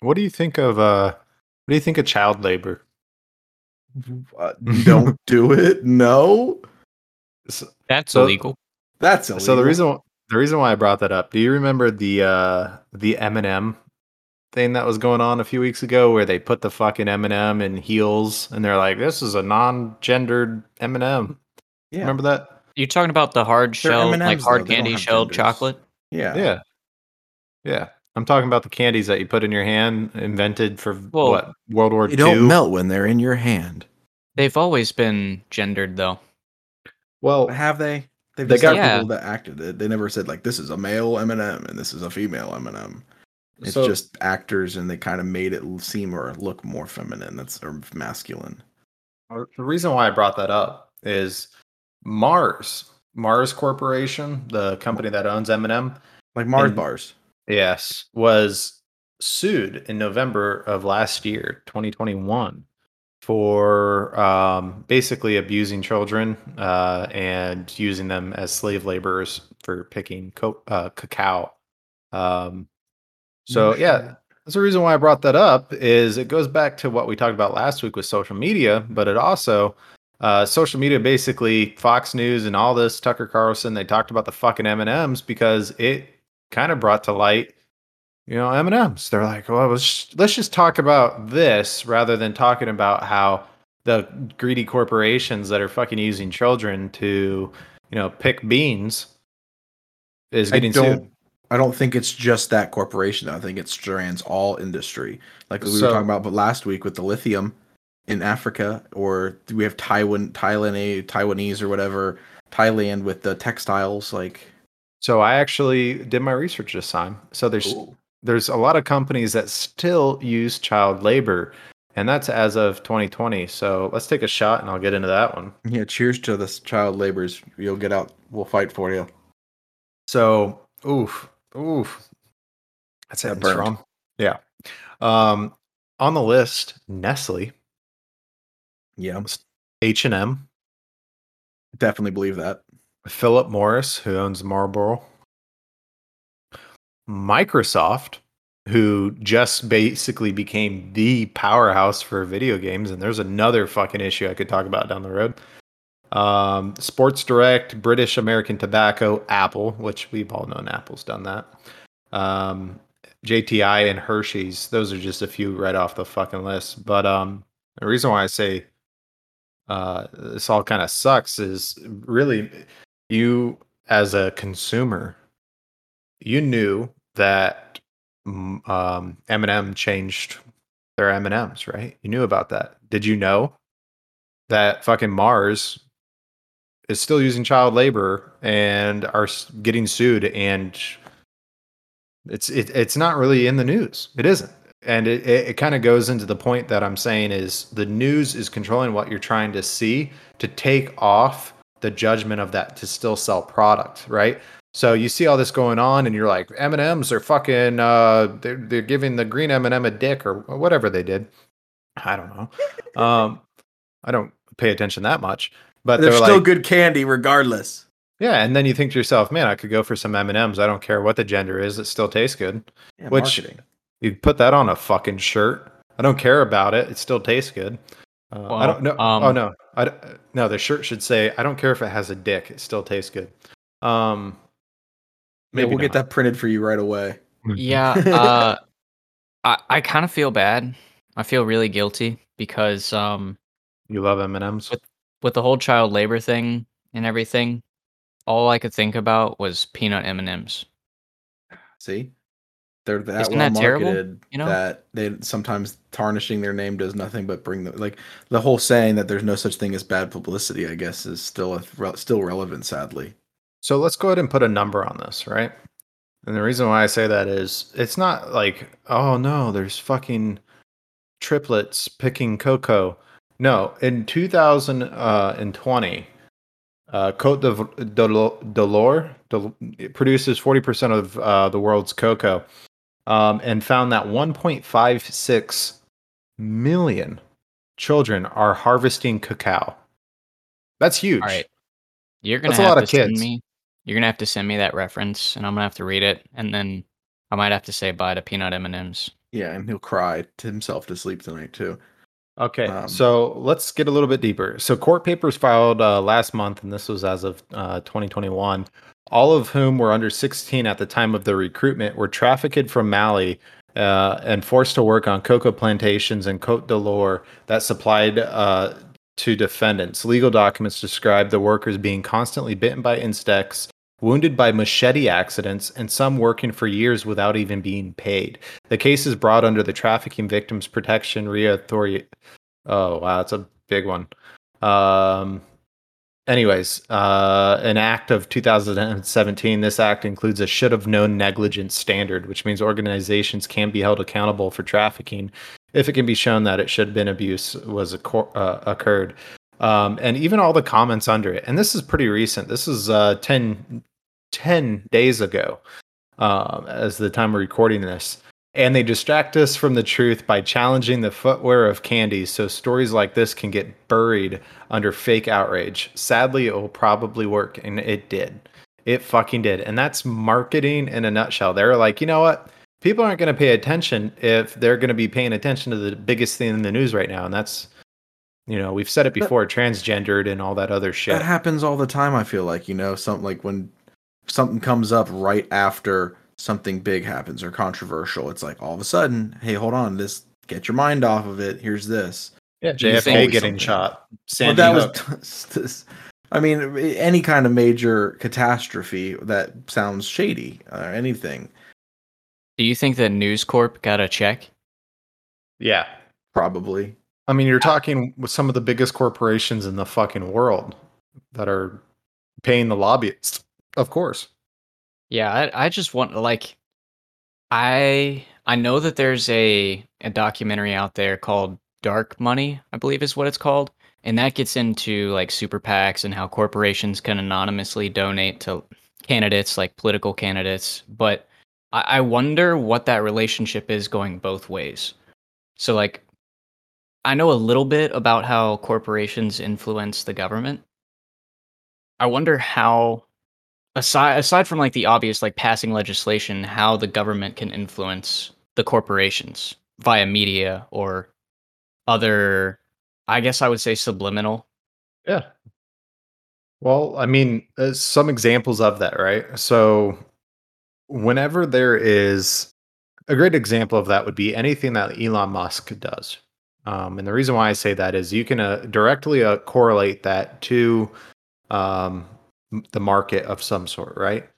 What do you think of uh what do you think of child labor? uh, don't do it no So, that's So- illegal. that's illegal. so the reason the reason why I brought that up, do you remember the uh the M&M thing that was going on a few weeks ago where they put the fucking M&M in heels and they're like, This is a non-gendered M&M. yeah Remember that? You're talking about the hard shell, like M&Ms, hard though. Candy shelled chocolate. yeah Yeah. Yeah. I'm talking about the candies that you put in your hand, invented for Well, what World War they II. don't melt when they're in your hand They've always been gendered though. Well, have they? They've They just got- got people that acted it. They never said like this is a male m&m and this is a female m&m it's so- just actors and they kind of made it seem or look more feminine that's or masculine. Uh, The reason why I brought that up is Mars, Mars Corporation, the company that owns M&M, like mars And- bars. Yes, was sued in November of last year, 2021, for um, basically abusing children uh, and using them as slave laborers for picking co- uh, cacao. Um, so yeah, that's the reason why I brought that up. Is it goes back to what we talked about last week with social media, but it also uh, social media basically Fox News and all this Tucker Carlson. They talked about the fucking M and M's because it kind of brought to light, you know, M and M's. They're like, well, let's let's just talk about this rather than talking about how the greedy corporations that are fucking using children to, you know, pick beans is getting I don't. sued. I don't think it's just that corporation. I think it strands all industry, like we So- were talking about, but last week with the lithium in Africa, or we have Taiwan, Thailand, Taiwanese or whatever, Thailand with the textiles. Like, So I actually did my research this time. So there's there's a lot of companies that still use child labor, and that's as of 2020. So let's take a shot, and I'll get into that one. yeah, cheers to this child laborers. You'll get out. We'll fight for you. So oof, oof, that's That it. burned. Strong. Yeah. Um, on the list, Nestle, Yeah, H and M, definitely believe that. Philip Morris, who owns Marlboro, Microsoft, who just basically became the powerhouse for video games, and there's another fucking issue I could talk about down the road. Um, Sports Direct, British American Tobacco, Apple, which we've all known Apple's done that. Um, JTI and Hershey's, those are just a few right off the fucking list. But um, the reason why I say uh, this all kind of sucks is really you as a consumer you knew that mm, um, M&M changed their M and M's, right? You knew about that. Did you know that fucking Mars is still using child labor and are getting sued? And it's it, it's not really in the news. It isn't. And it, it, it kind of goes into the point that I'm saying is the news is controlling what you're trying to see to take off the judgment of that to still sell product, right? So you see all this going on, and you're like, M and M's are fucking, uh, they're they're giving the green m&m m a dick or whatever they did. I don't know. Um, I don't pay attention that much, but They're they're, still like, good candy regardless. yeah. And then you think to yourself, man, I could go for some M and M's. I don't care what the gender is; it still tastes good. Yeah, Which- marketing. You put that on a fucking shirt. I don't care about it. It still tastes good. Uh, I don't know. um, oh no, I d- no. The shirt should say, "I don't care if it has a dick. It still tastes good." Um, Yeah, we'll get that printed for you right away. Yeah, uh, I I kind of feel bad. I feel really guilty because um, You love M and M's. With- with the whole child labor thing and everything, all I could think about was peanut M and M's. See, they're that Isn't well that terrible? marketed You know? that they sometimes tarnishing their name does nothing but bring the like the whole saying that there's no such thing as bad publicity. I guess is still a, still relevant, sadly. So let's go ahead and put a number on this, right? And the reason why I say that is it's not like, oh no, there's fucking triplets picking cocoa. No, in 2020, uh, Cote d'Ivoire Del- it produces 40% of uh, the world's cocoa um, and found that 1.56 million children are harvesting cacao. That's huge. All right, you're gonna That's a have lot to of send kids. me. You're gonna have to send me that reference, and I'm gonna have to read it, and then I might have to say bye to peanut M and M's. Yeah, and he'll cry to himself to sleep tonight too. Okay, Um, so let's get a little bit deeper. So, court papers filed uh, last month, and this was as of uh, 2021, all of whom were under 16 at the time of the recruitment, were trafficked from Mali uh, and forced to work on cocoa plantations in Cote d'Ivoire that supplied uh, to defendants. Legal documents describe the workers being constantly bitten by insects, wounded by machete accidents, and some working for years without even being paid. The case is brought under the Trafficking Victims Protection RIA Authority. Oh wow, that's a big one. Um, anyways, uh, an act of 2017. This act includes a should have known negligence standard, which means organizations can be held accountable for trafficking if it can be shown that it should have been abuse was occur- uh, occurred. Um, and even all the comments under it. And this is pretty recent. This is uh, 10, 10 days ago, uh, as the time we're recording this. And they distract us from the truth by challenging the footwear of candies so stories like this can get buried under fake outrage. Sadly, it will probably work, and it did. It fucking did. And that's marketing in a nutshell. They're like, you know what? People aren't going to pay attention if they're going to be paying attention to the biggest thing in the news right now. And that's, you know, we've said it before transgendered and all that other shit. That happens all the time. I feel like you know something like when something comes up right after something big happens or controversial. It's like all of a sudden, hey, hold on, this get your mind off of it. Here's this. Yeah, Do JFK think- getting shot. Well, Sandy that Hook. was this. I mean, any kind of major catastrophe that sounds shady or anything, Do you think that News Corp got a check? yeah. probably. I mean, you're talking with some of the biggest corporations in the fucking world that are paying the lobbyists. Of course. Yeah, I, I just want like I I know that there's a a documentary out there called Dark Money, I believe is what it's called, and that gets into like super PACs and how corporations can anonymously donate to candidates like political candidates. But I, I wonder what that relationship is going both ways. So like I know a little bit about how corporations influence the government. I wonder how aside aside from like the obvious like passing legislation how the government can influence the corporations via media or other i guess i would say subliminal Yeah. Well, I mean, uh, some examples of that, right? So, whenever there is a great example of that, would be anything that Elon Musk does. Um, and the reason why I say that is you can uh, directly uh, correlate that to um, the market of some sort, right?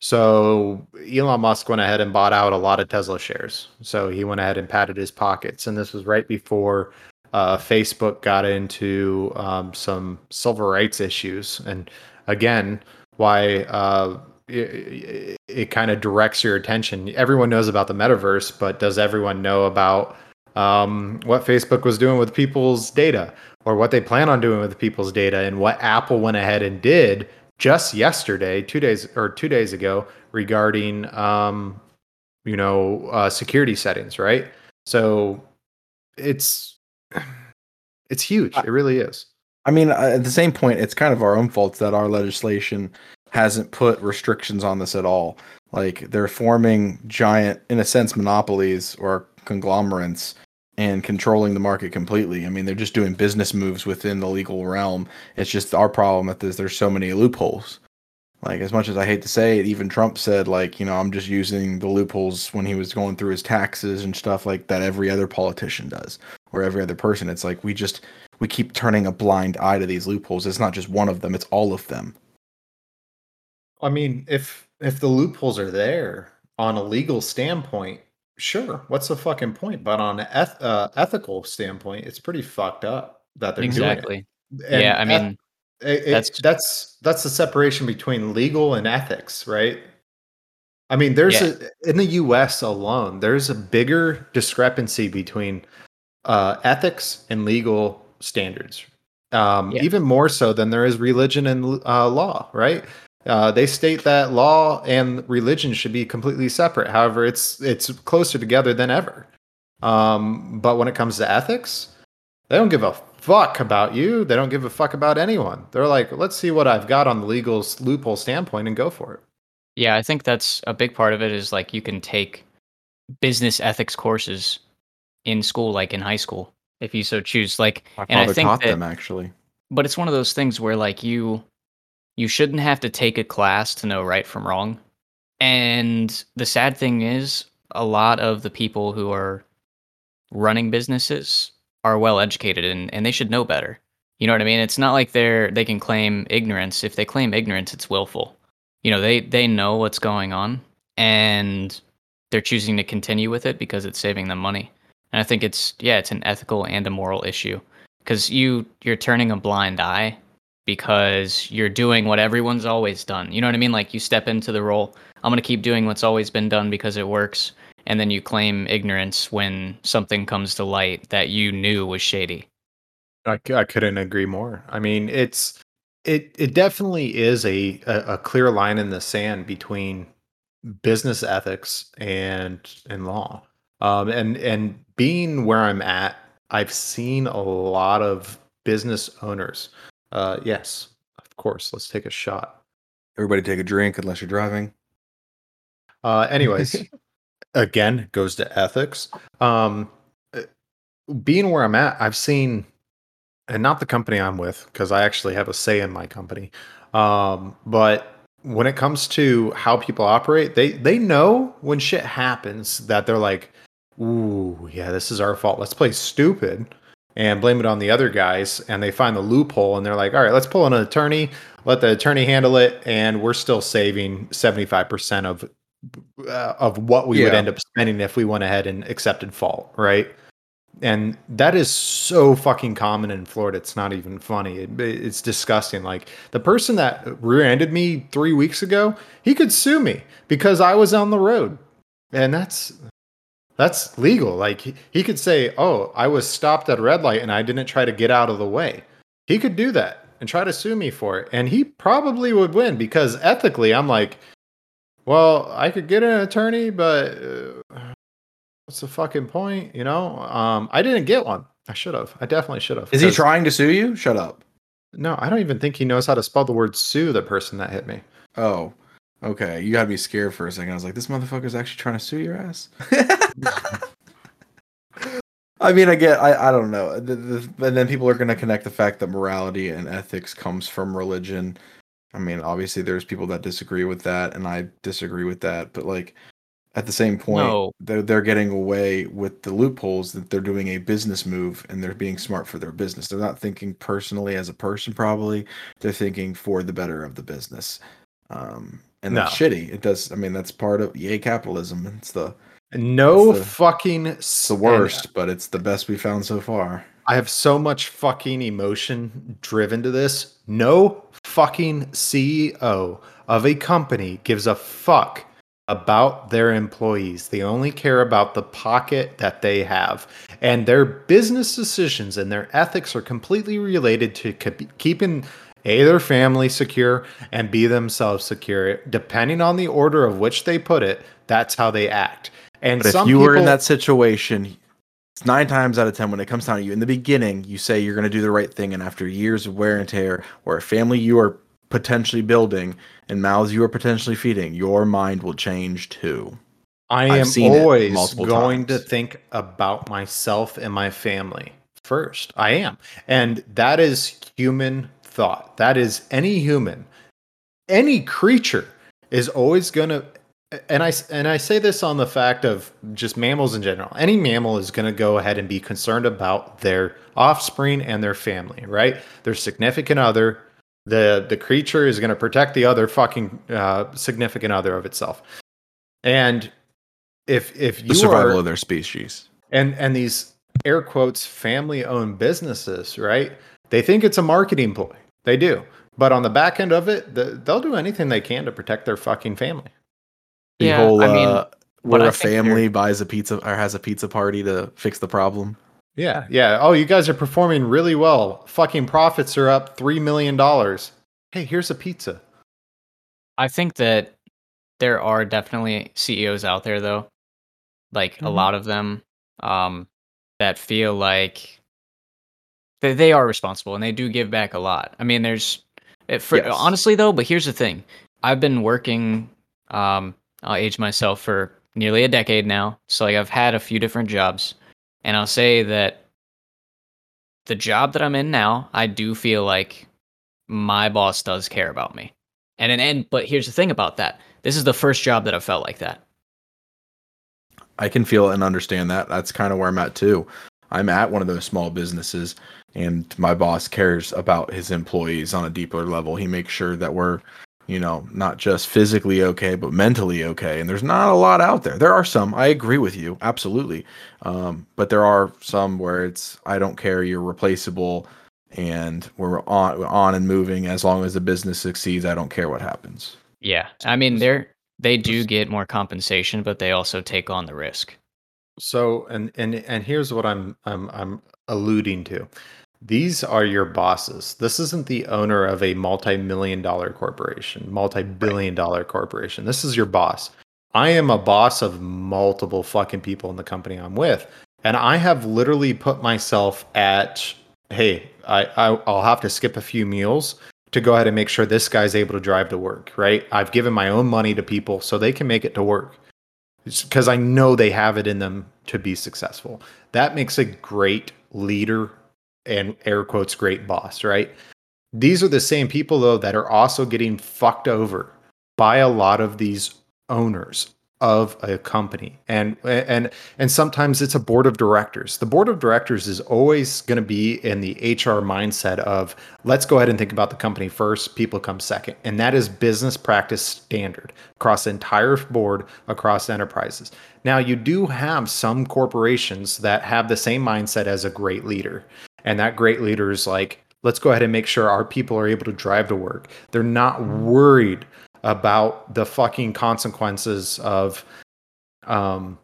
So Elon Musk went ahead and bought out a lot of Tesla shares. So he went ahead and patted his pockets, and this was right before uh, Facebook got into um, some civil rights issues. And again, why uh, it, it kind of directs your attention. Everyone knows about the metaverse, but does everyone know about um, what Facebook was doing with people's data or what they plan on doing with people's data and what Apple went ahead and did just yesterday, two days or two days ago, regarding um, you know uh, security settings, right? So it's it's huge. It really is. I mean, uh, at the same point, it's kind of our own fault that our legislation hasn't put restrictions on this at all. Like they're forming giant, in a sense, monopolies or conglomerates and controlling the market completely. I mean, they're just doing business moves within the legal realm. It's just our problem that there's, there's so many loopholes. Like as much as I hate to say it, even Trump said like, you know, I'm just using the loopholes when he was going through his taxes and stuff like that every other politician does or every other person. It's like we just we keep turning a blind eye to these loopholes. It's not just one of them, it's all of them. I mean, if if the loopholes are there on a legal standpoint, sure, what's the fucking point? But on an eth- uh, ethical standpoint, it's pretty fucked up that they're exactly. doing it. And Yeah, I eth- mean, it- it- that's- that's that's the separation between legal and ethics, right? I mean, there's Yeah. a in the U.S. alone, there's a bigger discrepancy between uh, ethics and legal standards, um, Yeah. even more so than there is religion and uh, law, right? Uh, they state that law and religion should be completely separate. However, it's it's closer together than ever. Um, but when it comes to ethics, they don't give a fuck about you. They don't give a fuck about anyone. They're like, let's see what I've got on the legal loophole standpoint and go for it. Yeah, I think that's a big part of it is like you can take business ethics courses in school, like in high school, if you so choose. Like, My and I think taught that, them actually. but it's one of those things where like you you shouldn't have to take a class to know right from wrong. And the sad thing is a lot of the people who are running businesses are well educated and, and they should know better. You know what I mean? It's not like they're they can claim ignorance. If they claim ignorance, it's willful. You know, they they know what's going on and they're choosing to continue with it because it's saving them money. And I think it's yeah, it's an ethical and a moral issue because you you're turning a blind eye because you're doing what everyone's always done. You know what I mean? Like you step into the role, I'm going to keep doing what's always been done because it works, and then you claim ignorance when something comes to light that you knew was shady. I, I couldn't agree more. I mean, it's it it definitely is a, a a clear line in the sand between business ethics and and law. Um, and and being where I'm at, I've seen a lot of business owners. Uh, yes, of course. Let's take a shot. Everybody take a drink unless you're driving. Uh, anyways, again, goes to ethics. Um, uh, being where I'm at, I've seen, and not the company I'm with, because I actually have a say in my company. Um, but when it comes to how people operate, they they know when shit happens that they're like, "Ooh, yeah, this is our fault. Let's play stupid." And blame it on the other guys, and they find the loophole, and they're like, "All right, let's pull an attorney, let the attorney handle it, and we're still saving seventy five percent of uh, of what we would end up spending if we went ahead and accepted fault, right? And that is so fucking common in Florida. It's not even funny. It, it's disgusting. Like the person that rear-ended me three weeks ago, he could sue me because I was on the road, and that's that's legal. Like he, he could say, "Oh, I was stopped at a red light and I didn't try to get out of the way." He could do that and try to sue me for it, and he probably would win because ethically, I'm like, well, I could get an attorney, but uh, what's the fucking point? You know, um, I didn't get one. I should have. I definitely should have. Is he trying to sue you? Shut up. No, I don't even think he knows how to spell the word sue. The person that hit me. Oh, okay. You got me scared for a second. I was like, this motherfucker's actually trying to sue your ass. I mean, I get, I, I don't know. The, the, and then people are going to connect the fact that morality and ethics comes from religion. I mean, obviously, there's people that disagree with that, and I disagree with that. But like, at the same point, No. they're they're getting away with the loopholes that they're doing a business move and they're being smart for their business. They're not thinking personally as a person, probably. They're thinking for the better of the business. Um, and that's shitty. It does. I mean, that's part of yay capitalism. It's the No That's the- fucking it's the worst, but it's the best we found so far. I have so much fucking emotion driven to this. No fucking CEO of a company gives a fuck about their employees. They only care about the pocket that they have. And their business decisions and their ethics are completely related to ke- keeping A, their family secure, and B, themselves secure. Depending on the order of which they put it, that's how they act. And But if you were in that situation, it's nine times out of ten when it comes down to you. In the beginning, you say you're going to do the right thing, and after years of wear and tear, or a family you are potentially building and mouths you are potentially feeding, your mind will change too. I am always going to think about myself and my family first. I am. And that is human thought. That is any human, any creature is always going to and I and I say this on the fact of just mammals in general. Any mammal is going to go ahead and be concerned about their offspring and their family, right? Their significant other. The the creature is going to protect the other fucking uh, significant other of itself. And if if you The survival are, of their species. and and these air quotes family owned businesses right they think it's a marketing ploy they do. But on the back end of it the, they'll do anything they can to protect their fucking family. The Yeah, whole I mean, uh, what where I a think they're- family buys a pizza or has a pizza party to fix the problem. yeah yeah. Oh you guys are performing really well. Fucking profits are up three million dollars. Hey here's a pizza. I think that there are definitely CEOs out there though, like a Mhm. lot of them, um, that feel like they they are responsible and they do give back a lot. I mean, there's it, for, Yes. honestly though, but here's the thing: I've been working, um, I'll age myself for nearly a decade now, so like I've had a few different jobs, and I'll say that the job that I'm in now, I do feel like my boss does care about me. And and, and but here's the thing about that. This is the first job that I felt like that. I can feel and understand that. That's kind of where I'm at too. I'm at one of those small businesses, and my boss cares about his employees on a deeper level. He makes sure that we're, you know, not just physically okay, but mentally okay. And there's not a lot out there. There are some. I agree with you, absolutely. Um, but there are some where it's I don't care. You're replaceable, and we're on we're on and moving. As long as the business succeeds, I don't care what happens. Yeah. I mean, they're they do get more compensation, but they also take on the risk. So and and and here's what I'm I'm I'm alluding to. These are your bosses. This isn't the owner of a multi-million dollar corporation, multi-billion dollar corporation. This is your boss. I am a boss of multiple fucking people in the company I'm with. And I have literally put myself at hey, I, I I'll have to skip a few meals to go ahead and make sure this guy's able to drive to work, right? I've given my own money to people so they can make it to work because I know they have it in them to be successful. That makes a great leader and air quotes great boss, right? These are the same people though that are also getting fucked over by a lot of these owners of a company. And and and sometimes it's a board of directors. The board of directors is always going to be in the HR mindset of let's go ahead and think about the company first, people come second. And that is business practice standard across the entire board, across enterprises. Now, you do have some corporations that have the same mindset as a great leader. And that great leader is like, let's go ahead and make sure our people are able to drive to work. They're not worried about the fucking consequences of um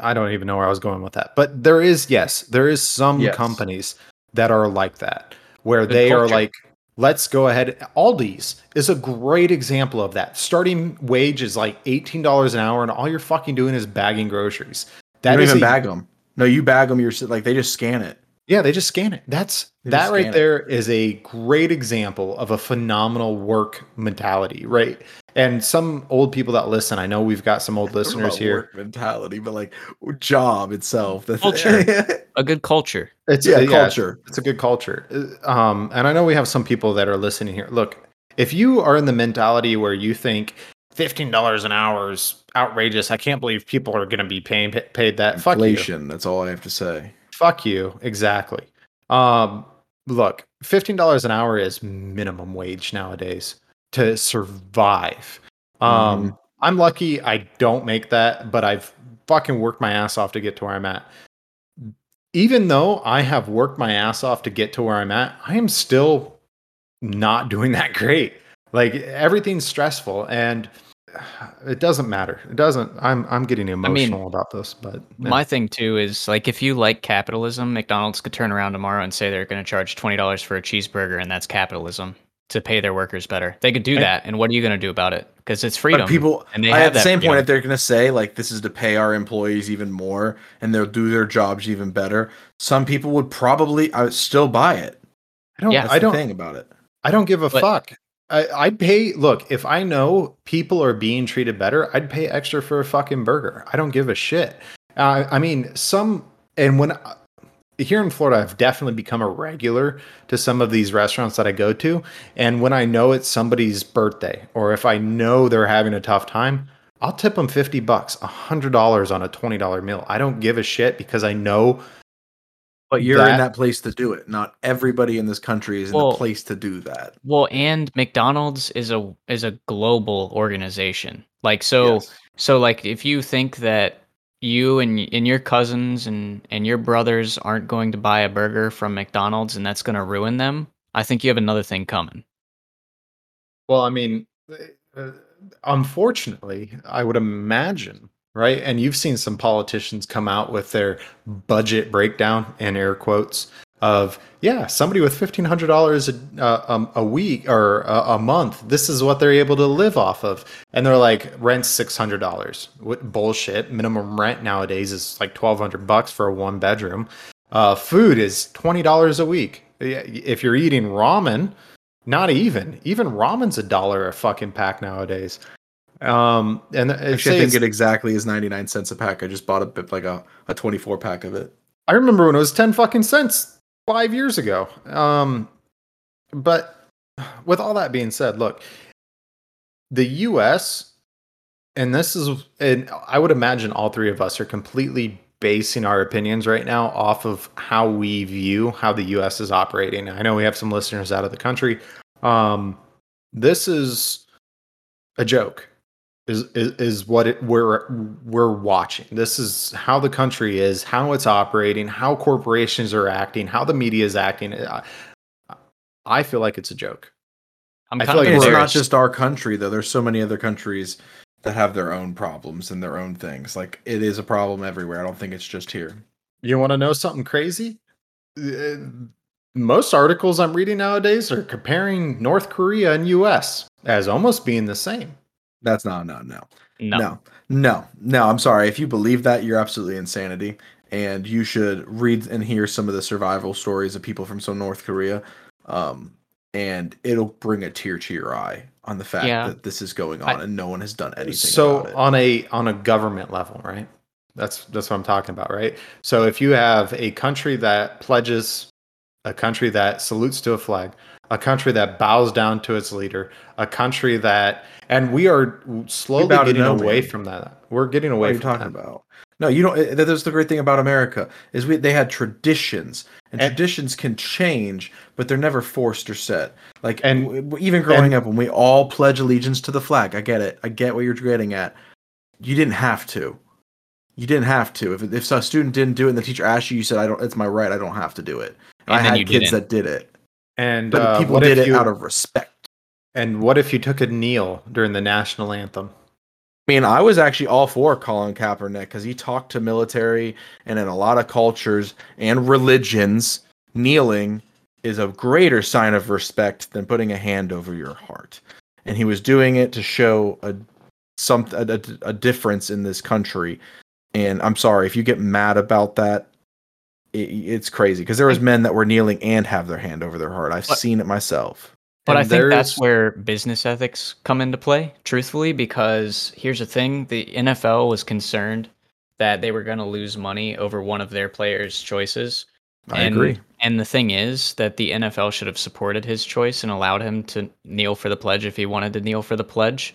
I don't even know where I was going with that. But there is yes, there is some Yes. companies that are like that where Good they are like let's go ahead Aldi's is a great example of that. Starting wage is like $18 an hour and all you're fucking doing is bagging groceries. That That you don't even a- bag them. No, you bag them. You're like they just scan it. Yeah, they just scan it. That's They that right scan it. there is a great example of a phenomenal work mentality, right? And some old people that listen, I know we've got some old listeners here. work mentality, but like job itself. That's Culture. A good culture. It's yeah, uh, culture. It's a good culture. Um, and I know we have some people that are listening here. Look, if you are in the mentality where you think fifteen dollars an hour is outrageous, I can't believe people are going to be paying paid that. Fuck you. Inflation. That's all I have to say. Fuck you. Exactly. Um, look, fifteen dollars an hour is minimum wage nowadays. to survive. Um, Mhm. I'm lucky I don't make that, but I've fucking worked my ass off to get to where I'm at. Even though I have worked my ass off to get to where I'm at, I am still not doing that great. Like everything's stressful and it doesn't matter. It doesn't I'm I'm getting mean, emotional about this, but yeah. My thing too is like if you like capitalism, McDonald's could turn around tomorrow and say they're going to charge twenty dollars for a cheeseburger, and that's capitalism to pay their workers better. They could do And- that, and what are you going to do about it? Because it's freedom. But people, and they I- have at the that same point, if they're going to say like this is to pay our employees even more and they'll do their jobs even better, some people would probably uh, still buy it. I don't Yeah. That's I the don't thing about it. I don't give a But- fuck. I, I'd pay. Look, if I know people are being treated better, I'd pay extra for a fucking burger. I don't give a shit. Uh, I mean, some and when here in Florida, I've definitely become a regular to some of these restaurants that I go to, and when I know it's somebody's birthday or if I know they're having a tough time, I'll tip them fifty bucks, hundred dollars on a twenty dollar meal. I don't give a shit because I know But you're That- in that place to do it. Not everybody in this country is in the place to do that. well, and McDonald's is a is a global organization. Like so, Yes. so like if you think that you and and your cousins and and your brothers aren't going to buy a burger from McDonald's and that's going to ruin them, I think you have another thing coming. Well, I mean, uh, unfortunately, I would imagine, right? And you've seen some politicians come out with their budget breakdown in air quotes of, yeah, somebody with fifteen hundred dollars a uh, um, a week or a, a month, this is what they're able to live off of, and they're like, rent six hundred dollars. What bullshit? Minimum rent nowadays is like twelve hundred bucks for a one bedroom. Uh, food is twenty dollars a week. If you're eating ramen, not even. Even ramen's a dollar a fucking pack nowadays. Um, and Actually, I think it exactly is 99 cents a pack. I just bought a bit like a, a 24 pack of it. I remember when it was ten fucking cents five years ago. Um, but with all that being said, look, the U.S. and this is, and I would imagine all three of us are completely basing our opinions right now off of how we view how the U.S. is operating. I know we have some listeners out of the country. Um, this is a joke. Is, is is what it, we're we're watching. This is how the country is, how it's operating, how corporations are acting, how the media is acting. I, I feel like it's a joke. I'm I kind feel of like it's not embarrassed. just our country though. There's so many other countries that have their own problems and their own things. Like it is a problem everywhere. I don't think it's just here. You want to know something crazy? Uh, Most articles I'm reading nowadays are comparing North Korea and U.S. as almost being the same. That's not no no no. no no no. I'm sorry. If you believe that, you're absolutely insanity. And you should read and hear some of the survival stories of people from some North Korea. Um, and it'll bring a tear to your eye on the fact Yeah. that this is going I- on and no one has done anything so about it. on a on a government level, right? That's that's what I'm talking about, right? So if you have a country that pledges, a country that salutes to a flag, a country that bows down to its leader, a country that, and we are slowly getting away from that. We're getting What away are you from talking that. about? No, you don't. eh, That's the great thing about America is we they had traditions, and, And- traditions can change, but they're never forced or set. Like And- w- even growing up, when we all pledge allegiance to the flag, I get it. I get what you're getting at. You didn't have to. You didn't have to. If if a student didn't do it, and the teacher asked you, you said, "I don't. It's my right. I don't have to do it." And, And I had kids didn't. that did it, And but uh, people did it you, out of respect. And what if you took a kneel during the national anthem? I mean, I was actually all for Colin Kaepernick because he talked to military and in a lot of cultures and religions, kneeling is a greater sign of respect than putting a hand over your heart. And he was doing it to show a some a, a, a difference in this country. And I'm sorry if you get mad about that. It, it's crazy because there was men that were kneeling and have their hand over their heart. I've But- seen it myself. But And I think that's where business ethics come into play, truthfully, because here's the thing the NFL was concerned that they were going to lose money over one of their players' choices. I and, agree. And the thing is that the NFL should have supported his choice and allowed him to kneel for the pledge if he wanted to kneel for the pledge.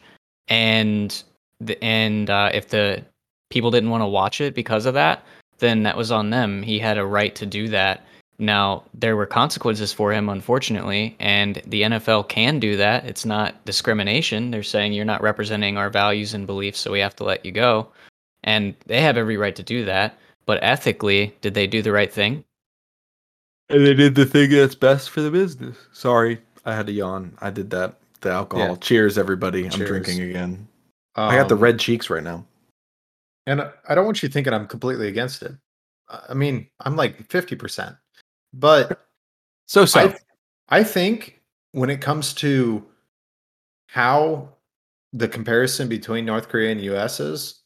And the, and uh, if the people didn't want to watch it because of that, then that was on them. He had a right to do that. Now, there were consequences for him, unfortunately, and the NFL can do that. It's not discrimination. They're saying you're not representing our values and beliefs, so we have to let you go. And they have every right to do that. But ethically, did they do the right thing? And they did the thing that's best for the business. Sorry, I had to yawn. I did that. The alcohol. Yeah. Cheers, everybody. I'm drinking again. I got the Um, red cheeks right now. And I don't want you thinking I'm completely against it. I mean, I'm like 50%. But So so. I, I think when it comes to how the comparison between North Korea and US is,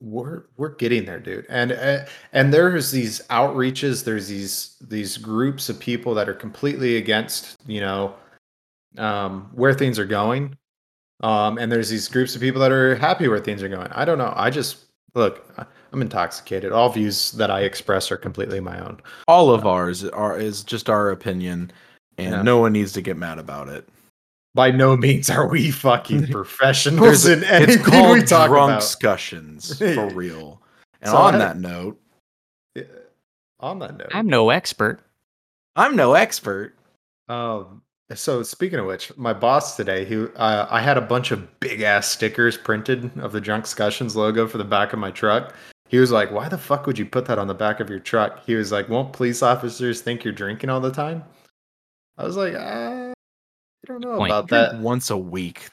we're we're getting there, dude. And uh, and there's these outreaches, there's these these groups of people that are completely against, you know, um, where things are going. Um, and there's these groups of people that are happy where things are going. I don't know. I just look. I- I'm intoxicated. All views that I express are completely my own. all of ours are is just our opinion, and Yeah. no one needs to get mad about it. By no means are we fucking professionals in anything it's called we talk drunk about. discussions for real. And So on I- that note, On that note, I'm no expert. I'm no expert. um, so speaking of which, my boss today, he, uh, I had a bunch of big ass stickers printed of the Drunkscussions logo for the back of my truck. He was like, "Why the fuck would you put that on the back of your truck?" He was like, "Won't police officers think you're drinking all the time?" I was like, uh, "I don't know point. about that." once a week.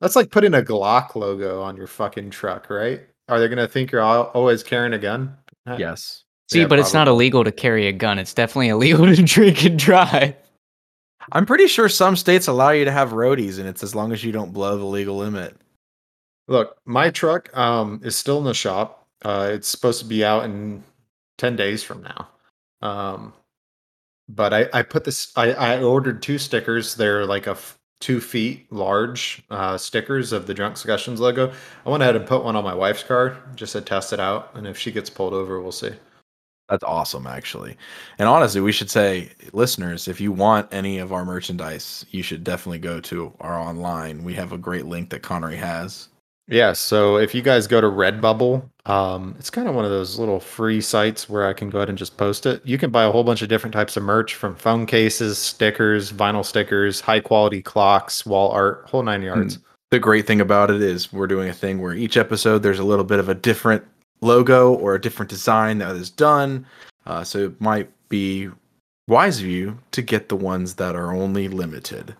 That's like putting a Glock logo on your fucking truck, right? Are they gonna think you're al- always carrying a gun? Yes. See, Yeah, but it's not illegal to carry a gun. It's definitely illegal to drink and drive. I'm pretty sure some states allow you to have roadies, and it's as long as you don't blow the legal limit. Look, my truck um is still in the shop. Uh it's supposed to be out in 10 days from now. Um but I I put this I I ordered two stickers. They're like a f- 2 feet large uh stickers of the Drunkscussions logo. I went ahead and put one on my wife's car just to test it out and if she gets pulled over, we'll see. That's awesome, actually. And honestly, we should say, listeners, if you want any of our merchandise, you should definitely go to our online. We have a great link that Connery has. Yeah, so if you guys go to Redbubble, um, it's kind of one of those little free sites where I can go ahead and just post it. You can buy a whole bunch of different types of merch from phone cases, stickers, vinyl stickers, high quality clocks, wall art, whole nine yards. The great thing about it is we're doing a thing where each episode there's a little bit of a different logo or a different design that is done. Uh, so it might be wise of you to get the ones that are only limited.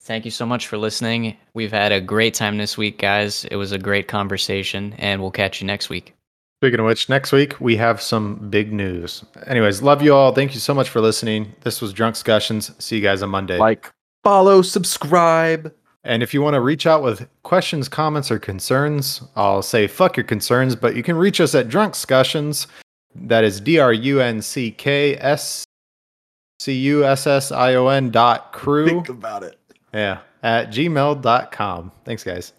Thank you so much for listening. We've had a great time this week, guys. It was a great conversation, and we'll catch you next week. Speaking of which, next week we have some big news. Anyways, love you all. Thank you so much for listening. This was Drunkscussions. See you guys on Monday. Like, follow, subscribe. And if you want to reach out with questions, comments, or concerns, I'll say fuck your concerns, but you can reach us at Drunkscussions. That is D R U N C K S C U S S I O N dot crew. Think about it. Yeah, at gmail.com. Thanks, guys.